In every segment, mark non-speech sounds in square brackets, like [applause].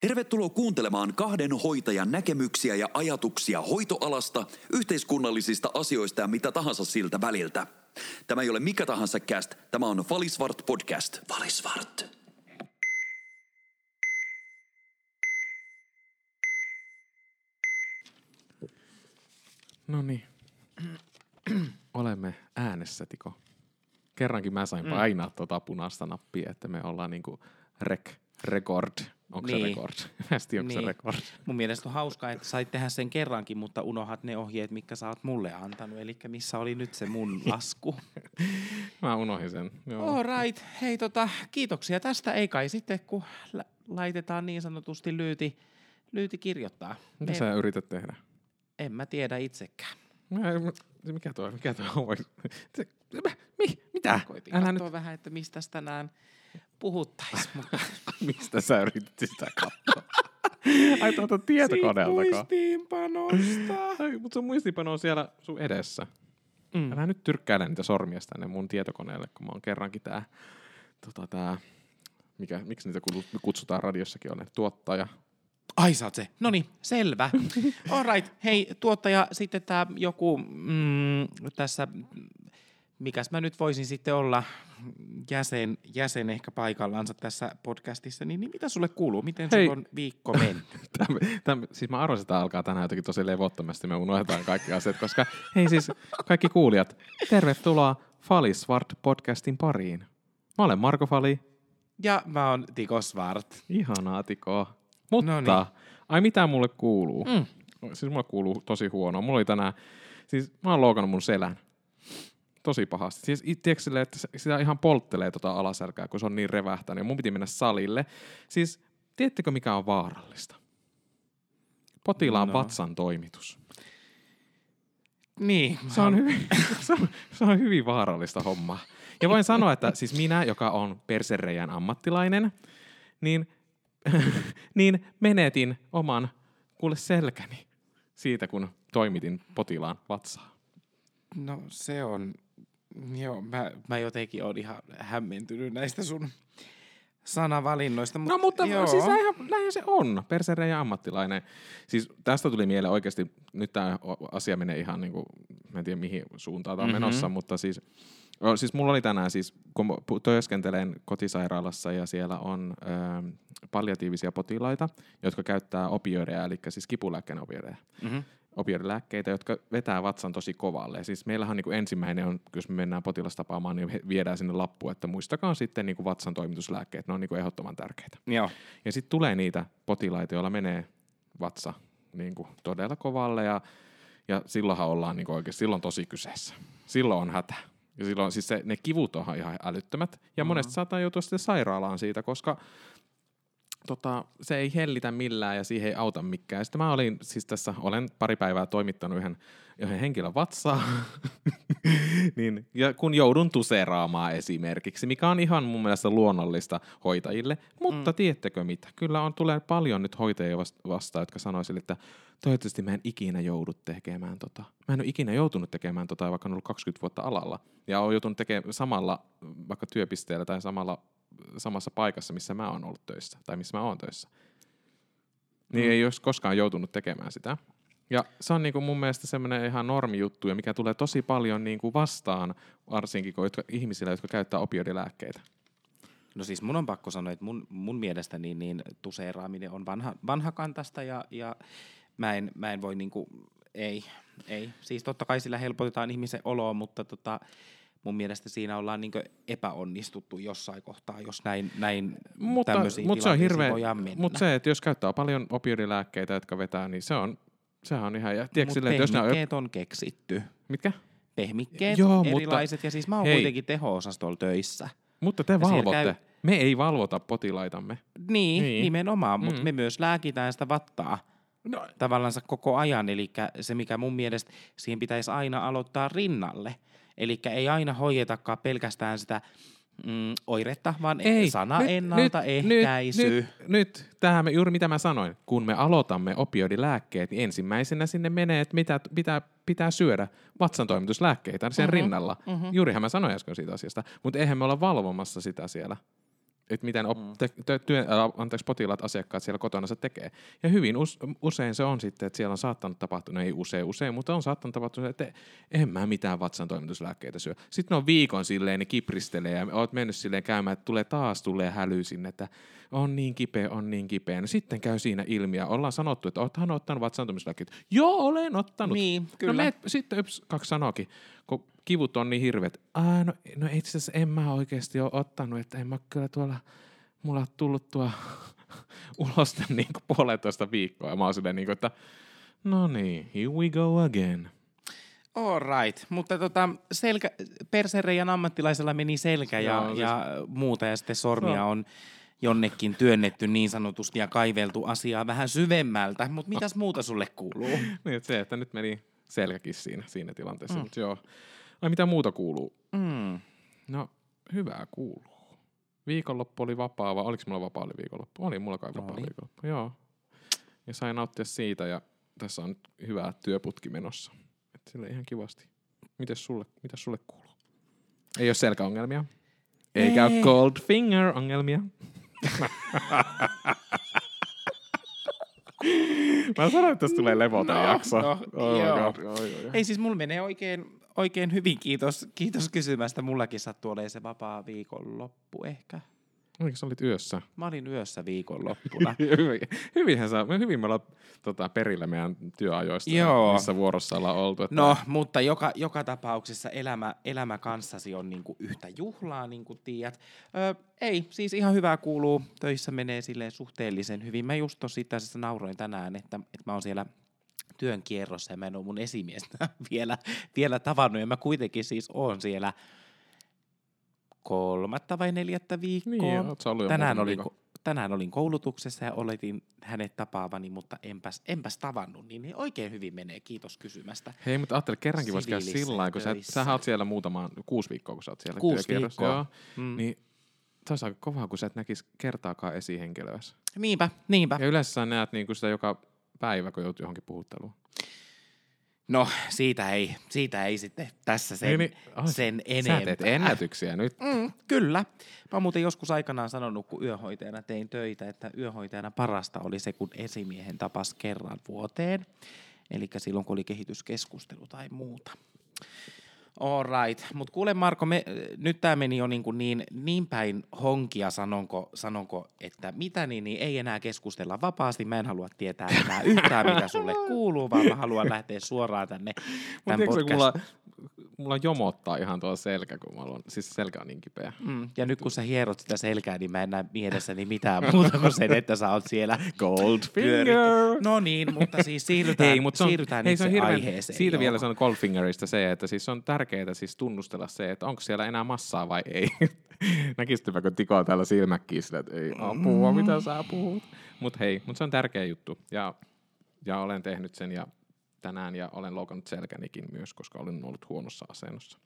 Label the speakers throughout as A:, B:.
A: Tervetuloa kuuntelemaan kahden hoitajan näkemyksiä ja ajatuksia hoitoalasta, yhteiskunnallisista asioista ja mitä tahansa siltä väliltä. Tämä ei ole mikä tahansa cast, tämä on Valisvart podcast. Valisvart.
B: No niin. [clears throat] Olemme äänessä, Tiko. Kerrankin mä sain painaa mm. tuota punaista nappia, että me ollaan niinku rec, record. Onko niin. se record? [laughs] Mä en tiedä, onko
C: Niin.
B: se record.
C: Mun mielestä on hauskaa, että sait tehdä sen kerrankin, mutta unohat ne ohjeet, mitkä sä oot mulle antanut. Eli missä oli nyt se mun [laughs] lasku. [laughs]
B: Mä unohdin sen. Joo.
C: All right. Hei tota, kiitoksia tästä. Ei kai sitten, kun lä- laitetaan niin sanotusti lyyti, lyyti kirjoittaa.
B: Mitä
C: Me-
B: sä yrität tehdä?
C: En mä tiedä itsekään.
B: Mä, mikä toi, mikä toi on? Mi, mitä?
C: Koitin
B: Älä
C: katsoa
B: nyt,
C: vähän, että mistä tänään puhuttais. Mutta [laughs]
B: mistä sä yritit sitä katsoa? [laughs] Ai tuolta tietokoneelta.
C: muistiinpanosta.
B: Ai, mutta sun muistipano on siellä sun edessä.
C: Mm.
B: Älä nyt tyrkkäile niitä sormia tänne mun tietokoneelle, kun mä oon kerrankin tää, tota, tää mikä, miksi niitä kutsutaan radiossakin on, tuottaja.
C: Ai sä oot se. No niin, selvä. [laughs] All right. Hei, tuottaja, sitten tämä joku mm, tässä, mikäs mä nyt voisin sitten olla jäsen, jäsen ehkä paikallansa tässä podcastissa, niin, niin mitä sulle kuuluu? Miten
B: Hei.
C: sulla on viikko mennyt? [laughs]
B: Täm, täm, siis mä arvasin, että alkaa tänään jotenkin tosi levottomasti, me unohdetaan kaikki asiat, koska hei siis kaikki kuulijat, tervetuloa Falisvart podcastin pariin. Mä olen Marko Fali,
C: Ja mä oon Tiko Svart.
B: ihanaa Tiko. Mutta,
C: Noniin.
B: ai mitä mulle kuuluu?
C: Mm.
B: Siis mulle kuuluu tosi huonoa. Mulla oli tänään, siis mä oon loukannut mun selän. Tosi pahasti. Siis tiedätkö silleen, että sitä ihan polttelee tota alaselkää, kun se on niin revähtänyt. Ja mun piti mennä salille. Siis, tiedättekö mikä on vaarallista? Potilaan
C: No.
B: no. vatsan toimitus.
C: Niin.
B: Se on, hyvin, [laughs] se, on, se on hyvin vaarallista hommaa. Ja voin sanoa, että siis minä, joka on persereijän ammattilainen, niin, [laughs] niin menetin oman kuule selkäni siitä, kun toimitin potilaan vatsaa.
C: No se on, joo, mä, mä jotenkin oon ihan hämmentynyt näistä sun sanavalinnoista.
B: No mutta
C: joo.
B: siis näinhän, näinhän se on, persereijän ammattilainen. Siis tästä tuli mieleen oikeasti, nyt tämä asia menee ihan niin kuin, mä en tiedä mihin suuntaan tämä on
C: Mhm.
B: menossa, mutta siis, o, siis mulla oli tänään siis, kun työskentelen kotisairaalassa ja siellä on ö, palliatiivisia potilaita, jotka käyttää opioideja, eli siis kipulääkkeen opioideja.
C: Mm-hmm.
B: Opioidilääkkeitä, jotka vetää vatsan tosi kovalle. Ja siis meillähän niin ensimmäinen on, jos me mennään potilastapaamaan, niin viedään sinne lappu, että muistakaa sitten niin vatsan toimituslääkkeet, ne on niin ehdottoman tärkeitä.
C: Joo.
B: Ja sitten tulee niitä potilaita, joilla menee vatsa niin kuin todella kovalle ja, ja silloinhan ollaan niin oikein, silloin tosi kyseessä. Silloin on hätä. Ja silloin siis se, ne kivut on ihan älyttömät. Ja monesti saattaa joutua sitten sairaalaan siitä, koska tota, se ei hellitä millään ja siihen ei auta mikään. Sitten mä olin, siis tässä olen pari päivää toimittanut yhden, yhden henkilön vatsaa, [laughs] niin, ja kun joudun tuseraamaan esimerkiksi, mikä on ihan mun mielestä luonnollista hoitajille, mutta mm. tiedättekö mitä? Kyllä on, tulee paljon nyt hoitajia vast- vastaan, jotka sanoisivat, että toivottavasti mä en ikinä joudu tekemään tota. Mä en ole ikinä joutunut tekemään tota, vaikka on ollut 20 vuotta alalla. Ja olen joutunut tekemään samalla vaikka työpisteellä tai samalla, samassa paikassa, missä mä oon ollut töissä tai missä mä oon töissä. Niin
C: Mm.
B: ei olisi koskaan joutunut tekemään sitä. Ja se on niinku mun mielestä semmoinen ihan normijuttu, ja mikä tulee tosi paljon niinku vastaan, varsinkin kun jotka, ihmisillä, jotka käyttää opioidilääkkeitä.
C: No siis mun on pakko sanoa, että mun, mun mielestä niin, niin tuseeraaminen on vanha, vanhakantasta ja, ja mä, en, mä en voi niinku, ei, ei. Siis totta kai sillä helpotetaan ihmisen oloa, mutta tota, mun mielestä siinä ollaan niinku epäonnistuttu jossain kohtaa, jos näin, näin
B: Mutta,
C: tämmöisiin
B: mutta se on hirveä,
C: voidaan mennä.
B: mutta se, että jos käyttää paljon opioidilääkkeitä, jotka vetää, niin se on, sehän on ihan, ja tiedätkö silleen, jos ne on,
C: keksitty.
B: mitkä?
C: Pehmikkeet
B: Joo,
C: Joo,
B: mutta-
C: erilaiset, ja siis mä oon
B: hei.
C: kuitenkin teho-osastolla töissä.
B: Mutta te
C: Ja
B: valvotte.
C: käy-
B: Me ei valvota potilaitamme.
C: Niin,
B: Niin.
C: niin. nimenomaan, mutta
B: Mm.
C: mm. me myös lääkitään sitä vattaa
B: No,
C: tavallaan koko ajan. Eli se, mikä mun mielestä siihen pitäisi aina aloittaa rinnalle. Eli ei aina hoidetakaan pelkästään sitä mm, oiretta, vaan
B: Ei,
C: sana
B: nyt-
C: ennaltaehkäisy.
B: Nyt, nyt, nyt tähän me, juuri mitä mä sanoin. Kun me aloitamme opioidilääkkeet, niin ensimmäisenä sinne menee, että mitä pitää, pitää syödä vatsantoimituslääkkeitä sen
C: Mhm,
B: rinnalla.
C: mhm.
B: Juurihan mä sanoin äsken siitä asiasta. Mutta eihän me olla valvomassa sitä siellä. Että miten op, te, te, työ, anteeksi, potilaat, asiakkaat siellä kotona se tekee. Ja hyvin us, usein se on sitten, että siellä on saattanut tapahtua, no ei usein usein, mutta on saattanut tapahtua, että en mä mitään vatsan toimituslääkkeitä syö. Sitten ne on viikon silleen, ne kipristelee ja oot mennyt silleen käymään, että tulee taas tulee häly sinne, että on niin kipeä, on niin kipeä. No sitten käy siinä ilmi ja ollaan sanottu, että oothan ottanut vatsantumislääkkeitä. Joo, olen ottanut.
C: Niin,
B: No
C: kyllä.
B: me, sitten yps, kaksi sanoakin, kun kivut on niin hirveät. Aa, no, no itse asiassa en mä oikeasti ole ottanut, että en mä kyllä tuolla, mulla on tullut tuo [laughs] uloste niin kuin puolentoista viikkoa. Ja mä oon silleen niin kuin, että no niin, here we go again.
C: All right, mutta tota, selkä, persereijan ammattilaisella meni selkä ja,
B: Joo, siis-
C: ja muuta ja sitten sormia
B: No.
C: on jonnekin työnnetty niin sanotusti ja kaiveltu asiaa vähän syvemmältä, mutta mitäs muuta sulle kuuluu? [laughs]
B: Niin, että se, että nyt meni selkäkin siinä, siinä tilanteessa. Mm. Mutta joo. Ai mitä muuta kuuluu?
C: Mm.
B: No, hyvää kuuluu. Viikonloppu oli vapaa, vai oliko mulla vapaa oli viikonloppu? Oli mulla kai vapaa
C: Oli.
B: viikonloppu, joo. Ja sain nauttia siitä ja tässä on hyvä työputki menossa. Et sille ihan kivasti. Mites sulle, mitäs sulle kuuluu? Ei ole selkäongelmia? Eikä ole
C: Ei.
B: cold finger ongelmia? [laughs] Mä sanoin, että tässä tulee levoton
C: No,
B: jakso.
C: no,
B: oh
C: joo.
B: Oi, oi, oi.
C: Ei siis mulla menee oikein, oikein hyvin, kiitos, kiitos kysymästä. Mullakin sattuu olemaan se vapaa viikonloppu ehkä.
B: Oliko sä olit yössä?
C: Mä olin yössä viikonloppuna. [laughs]
B: Hyvin, hyvinhän saa, me hyvin me ollaan tota, perillä meidän työajoista,
C: Joo.
B: missä vuorossa ollaan oltu. Että
C: No, mutta joka, joka tapauksessa elämä, elämä kanssasi on niinku yhtä juhlaa, niin kuin tiedät. Ö, ei, siis ihan hyvää kuuluu. Töissä menee silleen suhteellisen hyvin. Mä just tossa itse asiassa nauroin tänään, että, että mä oon siellä työn kierrossa ja mä en ole mun esimiestä [laughs] vielä, vielä tavannut. Ja mä kuitenkin siis oon siellä kolmatta vai neljättä viikkoa.
B: Niin, sä
C: tänään,
B: muutaman
C: olin,
B: viikon.
C: ko- tänään olin koulutuksessa ja oletin hänet tapaavani, mutta enpäs, enpäs tavannut. Niin, oikein hyvin menee, kiitos kysymästä.
B: Hei, mutta ajattele, kerrankin voisi käydä sillä lailla, kun sä, sähän oot siellä muutamaan, kuusi viikkoa, kun sä oot siellä
C: Kuusi viikkoa.
B: Joo,
C: Mm.
B: niin se olisi aika kovaa, kun sä et näkisi kertaakaan esihenkilöä.
C: Niinpä, niinpä.
B: Ja yleensä sä näet niin sitä joka päivä, kun joutuu johonkin puhutteluun.
C: No, siitä ei, siitä ei sitten tässä sen,
B: Niin, ai,
C: sen
B: Sä
C: enempää.
B: teet ennätyksiä nyt.
C: Mm, kyllä. Mä oon muuten joskus aikanaan sanonut, kun yöhoitajana tein töitä, että yöhoitajana parasta oli se, kun esimiehen tapas kerran vuoteen. Eli silloin, kun oli kehityskeskustelu tai muuta. All right. Mutta kuule Marko, me, nyt tämä meni jo niin, kuin niin, niin päin honkia, sanonko, sanonko, että mitä niin, niin ei enää keskustella vapaasti. Mä en halua tietää enää yhtään, mitä sulle kuuluu, vaan mä haluan lähteä suoraan tänne
B: Mutta
C: tämän
B: tiedätkö, kun
C: podcast.
B: mulla, mulla jomottaa ihan tuo selkä, kun mä haluan, siis selkä on niin kipeä.
C: Mm, ja nyt kun sä hierot sitä selkää, niin mä en näe mielessäni mitään [laughs] muuta kuin sen, että sä oot siellä
B: Gold
C: pyörittänyt. No niin, mutta siis siirrytään,
B: Hei, mutta se on,
C: siirrytään nyt
B: se on
C: se
B: hirveän,
C: aiheeseen.
B: siitä
C: joo.
B: vielä sanon Goldfingerista se, että siis on tärkeää siis tunnustella se, että onko siellä enää massaa vai ei. [laughs] Näkisittepä, kun Tiko on täällä silmäkkiin sillä, että ei apua, mitä sä puhut. Mutta hei, mutta se on tärkeä juttu. Ja, ja olen tehnyt sen ja tänään ja olen loukannut selkänikin myös, koska olen ollut huonossa asennossa.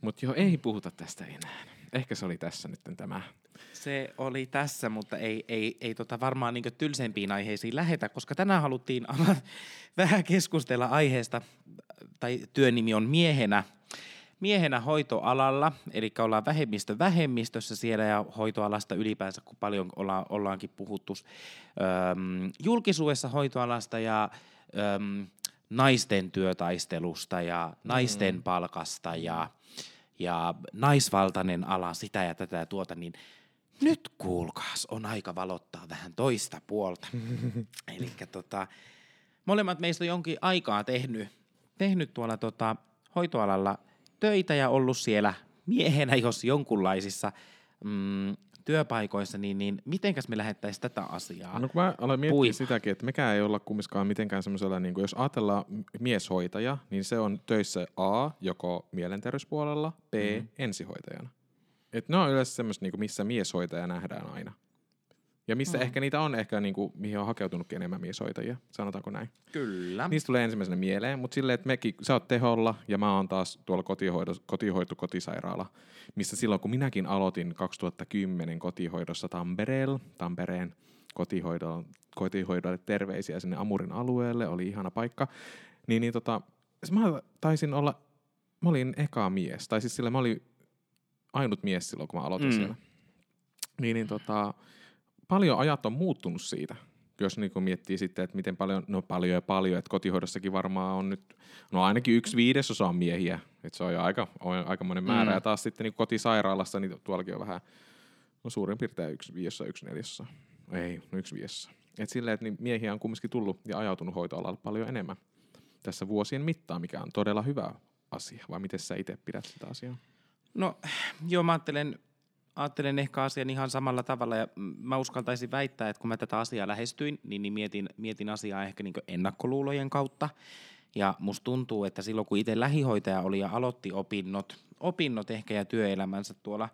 B: Mutta joo, ei puhuta tästä enää. Ehkä se oli tässä nyt tämä.
C: Se oli tässä, mutta ei, ei, ei tota varmaan niin tylsempiin aiheisiin lähetä, koska tänään haluttiin [laughs] vähän keskustella aiheesta, tai työn nimi on miehenä, miehenä hoitoalalla, eli ollaan vähemmistö vähemmistössä siellä ja hoitoalasta ylipäänsä, kun paljon olla, ollaankin puhuttu öm, julkisuudessa hoitoalasta ja öm, naisten työtaistelusta ja naisten palkasta ja, ja naisvaltainen ala, sitä ja tätä ja tuota, niin nyt kuulkaas, on aika valottaa vähän toista puolta. [laughs] Eli tota, molemmat meistä on jonkin aikaa tehnyt, tehnyt tuolla tota, hoitoalalla töitä ja ollut siellä miehenä, jos jonkunlaisissa mm, työpaikoissa, niin, niin mitenkäs me lähettäisiin tätä asiaa?
B: No kun mä aloin miettiä
C: Puimaan.
B: sitäkin, että mekään ei olla kumminkaan mitenkään semmoisella, niin kuin jos ajatellaan mieshoitaja, niin se on töissä A, joko mielenterveyspuolella, B, mm. ensihoitajana. Et ne on yleensä semmoista, niin missä mieshoitaja nähdään aina. Ja missä mm. ehkä niitä on ehkä, niin kuin, mihin on hakeutunutkin enemmän mieshoitajia, sanotaanko näin.
C: Kyllä.
B: Niistä tulee ensimmäisenä mieleen, mutta silleen, että mekin, sä oot teholla ja mä oon taas tuolla kotihoido, kotihoito kotisairaala, missä silloin kun minäkin aloitin 2010 kotihoidossa Tampereella, Tampereen kotihoidolle, kotihoidolle terveisiä sinne Amurin alueelle, oli ihana paikka, niin, niin tota, s- mä taisin olla, mä olin eka mies, tai siis sillä mä olin ainut mies silloin, kun mä aloitin
C: mm.
B: siellä. niin, niin tota, paljon ajat on muuttunut siitä, jos niin miettii sitten, että miten paljon, no paljon ja paljon, että kotihoidossakin varmaan on nyt, no ainakin yksi viidesosa on miehiä, että se on jo aika, on aika monen määrä, mm. ja taas sitten niin kotisairaalassa, niin tuollakin on vähän, no suurin piirtein yksi viidesosa, yksi neljäsosa, ei, no yksi viidesosa. Että silleen, että niin miehiä on kumminkin tullut ja ajautunut hoitoalalle paljon enemmän tässä vuosien mittaan, mikä on todella hyvä asia, vai miten sä itse pidät sitä asiaa?
C: No joo, mä ajattelen, ajattelen ehkä asian ihan samalla tavalla ja mä uskaltaisin väittää, että kun mä tätä asiaa lähestyin, niin, niin mietin, mietin asiaa ehkä niin ennakkoluulojen kautta. Ja musta tuntuu, että silloin kun itse lähihoitaja oli ja aloitti opinnot, opinnot ehkä ja työelämänsä tuolla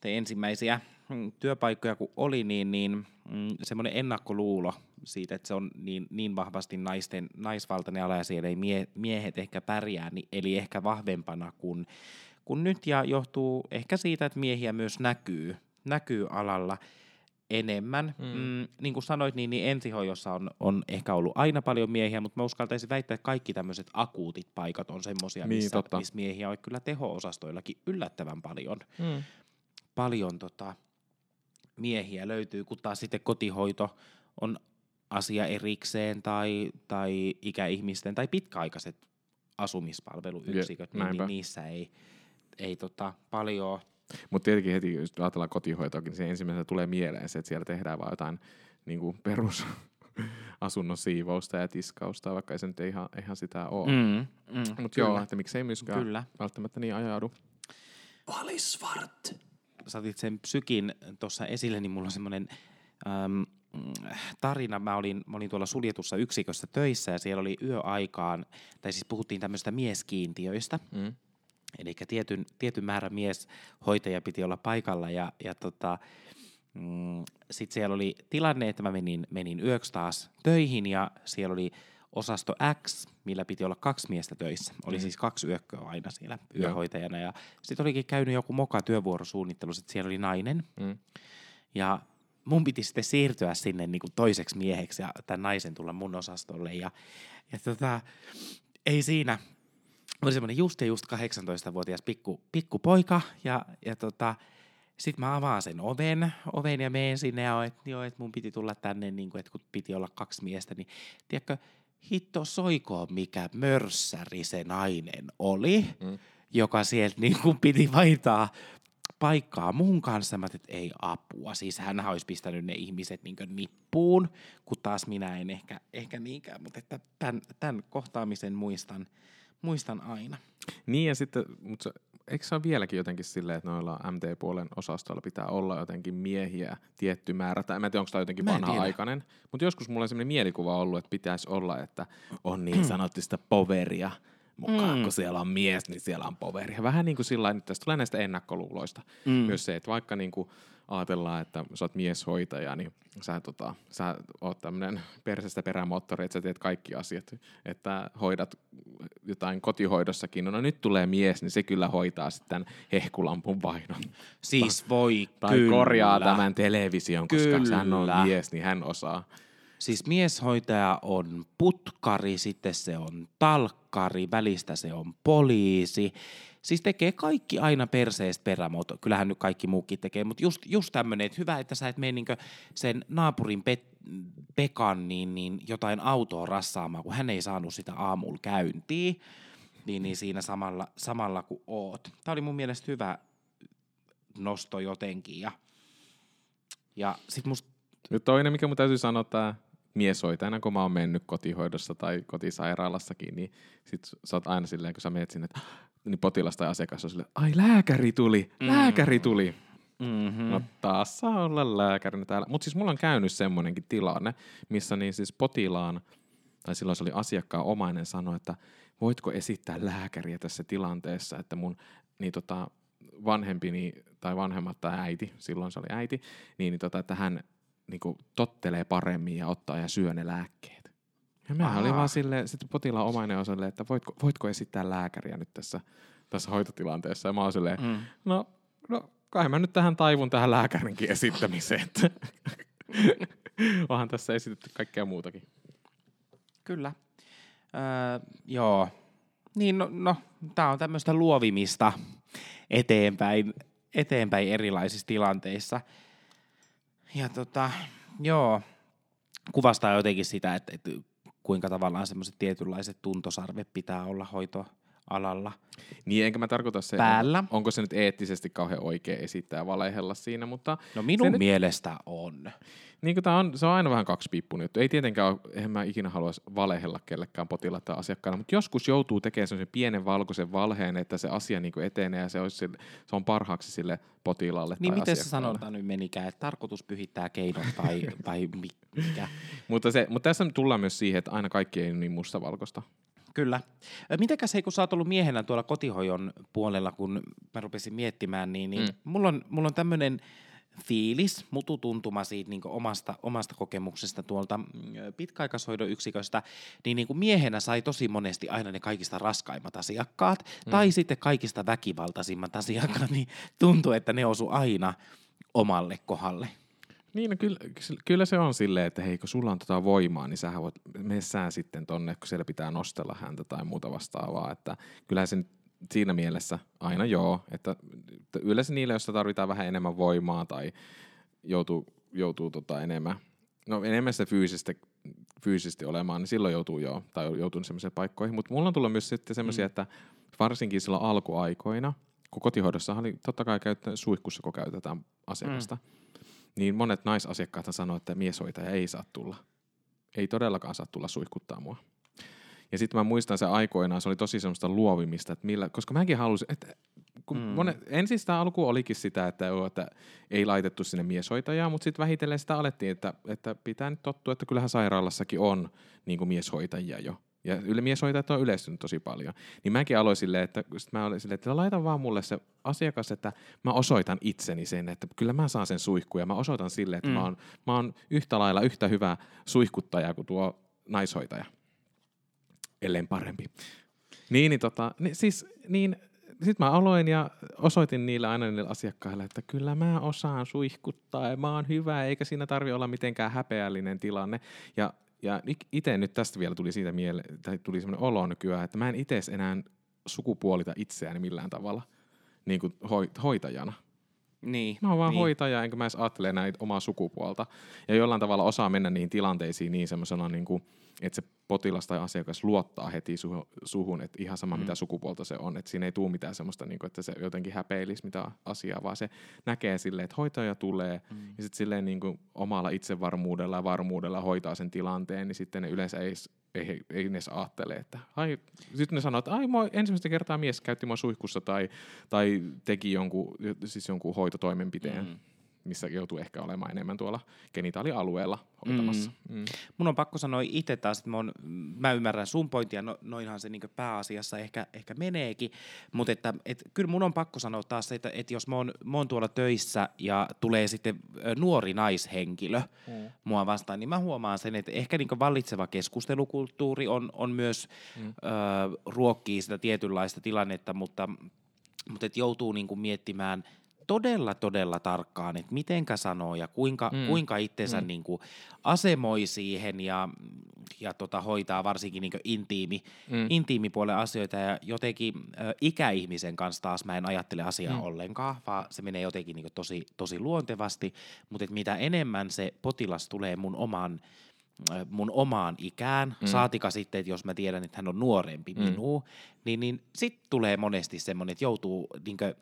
C: te ensimmäisiä mm, työpaikkoja kun oli, niin, niin mm, semmoinen ennakkoluulo siitä, että se on niin, niin vahvasti naisten, naisvaltainen ala ja siellä ei mie, miehet ehkä pärjää, niin, eli ehkä vahvempana kuin, kuin nyt ja johtuu ehkä siitä, että miehiä myös näkyy, näkyy alalla enemmän. Mm. Mm, niin kuin sanoit, niin, niin ensihoidossa on, on ehkä ollut aina paljon miehiä, mutta mä uskaltaisin väittää, että kaikki tämmöiset akuutit paikat on semmoisia, niin, missä, missä miehiä on kyllä teho-osastoillakin yllättävän paljon. Mm. Paljon tota, miehiä löytyy, kun taas sitten kotihoito on asia erikseen tai, tai ikäihmisten tai pitkäaikaiset asumispalveluyksiköt, niin, niin niissä ei, ei tota, paljon
B: mutta tietenkin heti, jos ajatellaan kotihoitoakin, niin se ensimmäisenä tulee mieleen se, että siellä tehdään vain jotain niin kuin perus [laughs] asunnon siivousta ja tiskausta, vaikka ei se nyt ihan, ihan sitä ole. Mm, mm, Mutta joo, että miksei myöskään kyllä. välttämättä niin ajaudu.
A: Valisvart.
C: Sä otit sen psykin tuossa esille, niin mulla on semmoinen äm, tarina. Mä olin, mä olin tuolla suljetussa yksikössä töissä ja siellä oli yöaikaan, tai siis puhuttiin tämmöistä mieskiintiöistä. Mm. Eli tietyn, tietyn määrän mieshoitajia piti olla paikalla ja, ja tota, mm, sitten siellä oli tilanne, että mä menin, menin yöksi taas töihin ja siellä oli osasto X, millä piti olla kaksi miestä töissä. Oli mm. siis kaksi yökköä aina siellä yöhoitajana. Ja sitten olikin käynyt joku moka työvuorosuunnittelussa, että siellä oli nainen. Mm. Ja mun piti sitten siirtyä sinne niin kuin toiseksi mieheksi ja tämän naisen tulla mun osastolle. Ja, ja tota, ei siinä, oli semmoinen just ja just 18-vuotias pikku, pikku poika ja, ja tota, sitten mä avaan sen oven, oven ja meen sinne ja että joo, et mun piti tulla tänne, niin kuin, että kun piti olla kaksi miestä, niin tiedätkö, hitto soikoon mikä mörssäri se nainen oli, mm. joka sieltä niin kuin piti vaihtaa paikkaa mun kanssa. Mä että ei apua. Siis hän olisi pistänyt ne ihmiset niin nippuun, kun taas minä en ehkä, ehkä niinkään. Mutta että tämän, tämän kohtaamisen muistan, muistan aina.
B: Niin ja sitten, mutta eikö se ole vieläkin jotenkin silleen, että noilla MT-puolen osastoilla pitää olla jotenkin miehiä tietty määrä, tai en tiedä, onko tämä jotenkin vanha-aikainen, mutta joskus mulla on sellainen mielikuva ollut, että pitäisi olla, että on niin sanotusta poveria mukaan, mm. kun siellä on mies, niin siellä on poveria. Vähän niin kuin sillä että tästä tulee näistä ennakkoluuloista. Mm. Myös se, että vaikka niin kuin ajatellaan, että sä oot mieshoitaja, niin sä, tota, sä oot tämmönen persestä perämoottori, että sä teet kaikki asiat. Että hoidat jotain kotihoidossakin, no, no nyt tulee mies, niin se kyllä hoitaa sitten hehkulampun vainon.
C: Siis voi,
B: Tai kyllä. korjaa tämän television, koska kyllä. hän on mies, niin hän osaa.
C: Siis mieshoitaja on putkari, sitten se on talkkari, välistä se on poliisi, Siis tekee kaikki aina perseestä perämuoto. Kyllähän nyt kaikki muukin tekee, mutta just, just tämmöinen, että hyvä, että sä et mene sen naapurin pet, Pekan niin, niin jotain autoa rassaamaan, kun hän ei saanut sitä aamulla käyntiin, niin, niin siinä samalla, samalla kun oot. Tämä oli mun mielestä hyvä nosto jotenkin. Ja, ja sit musta...
B: Nyt toinen, mikä mun täytyy sanoa, tämä mieshoitajana, kun mä oon mennyt kotihoidossa tai kotisairaalassakin, niin sit sä oot aina silleen, kun sä menet sinne, että niin potilas tai asiakas on silleen, ai lääkäri tuli, mm. lääkäri tuli. Mm-hmm. No taas saa olla lääkärinä täällä. Mutta siis mulla on käynyt semmoinenkin tilanne, missä niin siis potilaan, tai silloin se oli asiakkaan omainen sanoi, että voitko esittää lääkäriä tässä tilanteessa, että mun niin tota, vanhempini tai vanhemmat tai äiti, silloin se oli äiti, niin, niin tota, että hän niin kuin, tottelee paremmin ja ottaa ja syö ne lääkkeet. Ja mä olin vaan silleen, sitten potilaan omainen on silleen, että voitko, voitko esittää lääkäriä nyt tässä, tässä hoitotilanteessa. Ja mä oon silleen, mm. no, no kai mä nyt tähän taivun tähän lääkärinkin esittämiseen. [laughs] Onhan tässä esitetty kaikkea muutakin.
C: Kyllä. Öö, joo. Niin, no, no tämä on tämmöistä luovimista eteenpäin, eteenpäin erilaisissa tilanteissa. ja tota, joo, kuvastaa jotenkin sitä, että, että kuinka tavallaan semmoiset tietynlaiset tuntosarvet pitää olla hoitoalalla.
B: Niin, enkä mä tarkoita se,
C: Päällä.
B: onko, se nyt eettisesti kauhean oikea esittää valehella siinä, mutta
C: No minun
B: Se nyt-
C: mielestä on.
B: niin kuin tää on, se on aina vähän kaksipiippunen juttu. Ei tietenkään ole, eihän mä ikinä haluaisi valehella kellekään potilaille tai asiakkaana, mutta joskus joutuu tekemään sellaisen pienen valkoisen valheen, että se asia niin etenee ja se, olisi, sille- se on parhaaksi sille potilaalle
C: Niin
B: tai
C: miten se sanonta nyt menikään, että tarkoitus pyhittää keinot tai, [laughs] tai mi- mikä?
B: Mutta, se, mutta tässä tullaan myös siihen, että aina kaikki ei ole niin mustavalkoista.
C: Kyllä. Ö, Mitenkäs hei, kun sä oot ollut miehenä tuolla kotihoidon puolella, kun mä rupesin miettimään, niin, niin
B: Mm.
C: mulla on, mulla on tämmöinen fiilis, mututuntuma siitä niin omasta, omasta kokemuksesta tuolta mm, pitkäaikaishoidon yksiköstä, niin, niin kuin miehenä sai tosi monesti aina ne kaikista raskaimmat asiakkaat, mm. tai sitten kaikista väkivaltaisimmat asiakkaat, niin tuntuu, että ne osu aina omalle kohdalle.
B: Niin, no kyllä, kyllä se on silleen, että hei, kun sulla on tota voimaa, niin sähän voit, sä sitten tonne, kun siellä pitää nostella häntä tai muuta vastaavaa. Että kyllähän se nyt siinä mielessä aina joo, että että yleensä niille, joissa tarvitaan vähän enemmän voimaa tai joutuu, joutuu tota enemmän, no enemmän se fyysisesti, fyysisesti olemaan, niin silloin joutuu joo, tai joutuu semmoisiin paikkoihin. Mutta mulla on tullut myös sitten semmoisia, mm. että varsinkin silloin alkuaikoina, kun kotihoidossa oli totta kai käyttää suihkussa, kun käytetään asiakasta, mm niin monet naisasiakkaat sanoo, että mieshoitaja ei saa tulla. Ei todellakaan saa tulla suihkuttaa mua. Ja sitten mä muistan se aikoinaan, se oli tosi semmoista luovimista, että millä, koska mäkin halusin, että kun mm.
C: Mm.
B: monet, ensin sitä alku olikin sitä, että, joo, että ei laitettu sinne mieshoitajaa, mutta sitten vähitellen sitä alettiin, että, että pitää nyt tottua, että kyllähän sairaalassakin on niin kuin mieshoitajia jo. Ja yle, mieshoitajat on yleistynyt tosi paljon. Niin mäkin aloin silleen, että, sit mä olin silleen, että laita vaan mulle se asiakas, että mä osoitan itseni sen, että kyllä mä saan sen suihkuun ja mä osoitan sille, että mm.
C: Mm.
B: mä, oon, mä oon yhtä lailla yhtä hyvä suihkuttaja kuin tuo naishoitaja. Ellen parempi. Niin, niin, tota, niin siis niin, sitten mä aloin ja osoitin niille aina niille asiakkaille, että kyllä mä osaan suihkuttaa ja mä oon hyvä, eikä siinä tarvi olla mitenkään häpeällinen tilanne. Ja, ja itse nyt tästä vielä tuli siitä mieleen, tai tuli semmoinen olo nykyään, että mä en itse enää sukupuolita itseäni millään tavalla niin kuin hoi- hoitajana.
C: Niin.
B: Mä oon vaan
C: niin.
B: hoitaja, enkä mä edes ajattele näitä omaa sukupuolta. Ja jollain tavalla osaa mennä niihin tilanteisiin niin semmoisena, niin kuin, että se potilas tai asiakas luottaa heti suhun, suhun että ihan sama mm. mitä sukupuolta se on. Että siinä ei tule mitään semmoista, niin kuin, että se jotenkin häpeilisi mitä asiaa, vaan se näkee silleen, että hoitaja tulee mm. ja sitten silleen niin kuin omalla itsevarmuudella ja varmuudella hoitaa sen tilanteen, niin sitten ne yleensä ei, ei, ei, edes ajattele, että ai, sitten ne sanoo, että ai moi, ensimmäistä kertaa mies käytti mua suihkussa tai, tai teki jonkun, siis jonkun hoitotoimenpiteen. Mm missä joutuu ehkä olemaan enemmän tuolla genitaalialueella hoitamassa. Mm. Mm.
C: Mun on pakko sanoa itse taas, että mä, on, mä ymmärrän sun pointia, no, noinhan se niinku pääasiassa ehkä, ehkä meneekin, mutta että et, kyllä mun on pakko sanoa taas, että, että jos mä oon, mä oon tuolla töissä ja tulee sitten nuori naishenkilö mm. mua vastaan, niin mä huomaan sen, että ehkä niinku vallitseva keskustelukulttuuri on, on myös mm. ö, ruokkii sitä tietynlaista tilannetta, mutta, mutta et joutuu niinku miettimään todella, todella tarkkaan, että mitenkä sanoo ja kuinka, mm. kuinka itsensä mm. niin kuin asemoi siihen ja, ja tota, hoitaa varsinkin niin intiimi, mm. intiimipuolen asioita ja jotenkin ö, ikäihmisen kanssa taas mä en ajattele asiaa mm. ollenkaan, vaan se menee jotenkin niin tosi, tosi luontevasti, mutta et mitä enemmän se potilas tulee mun oman mun omaan ikään, mm. saatika sitten, että jos mä tiedän, että hän on nuorempi mm. minua, niin, niin sit tulee monesti semmoinen, että joutuu niinkö,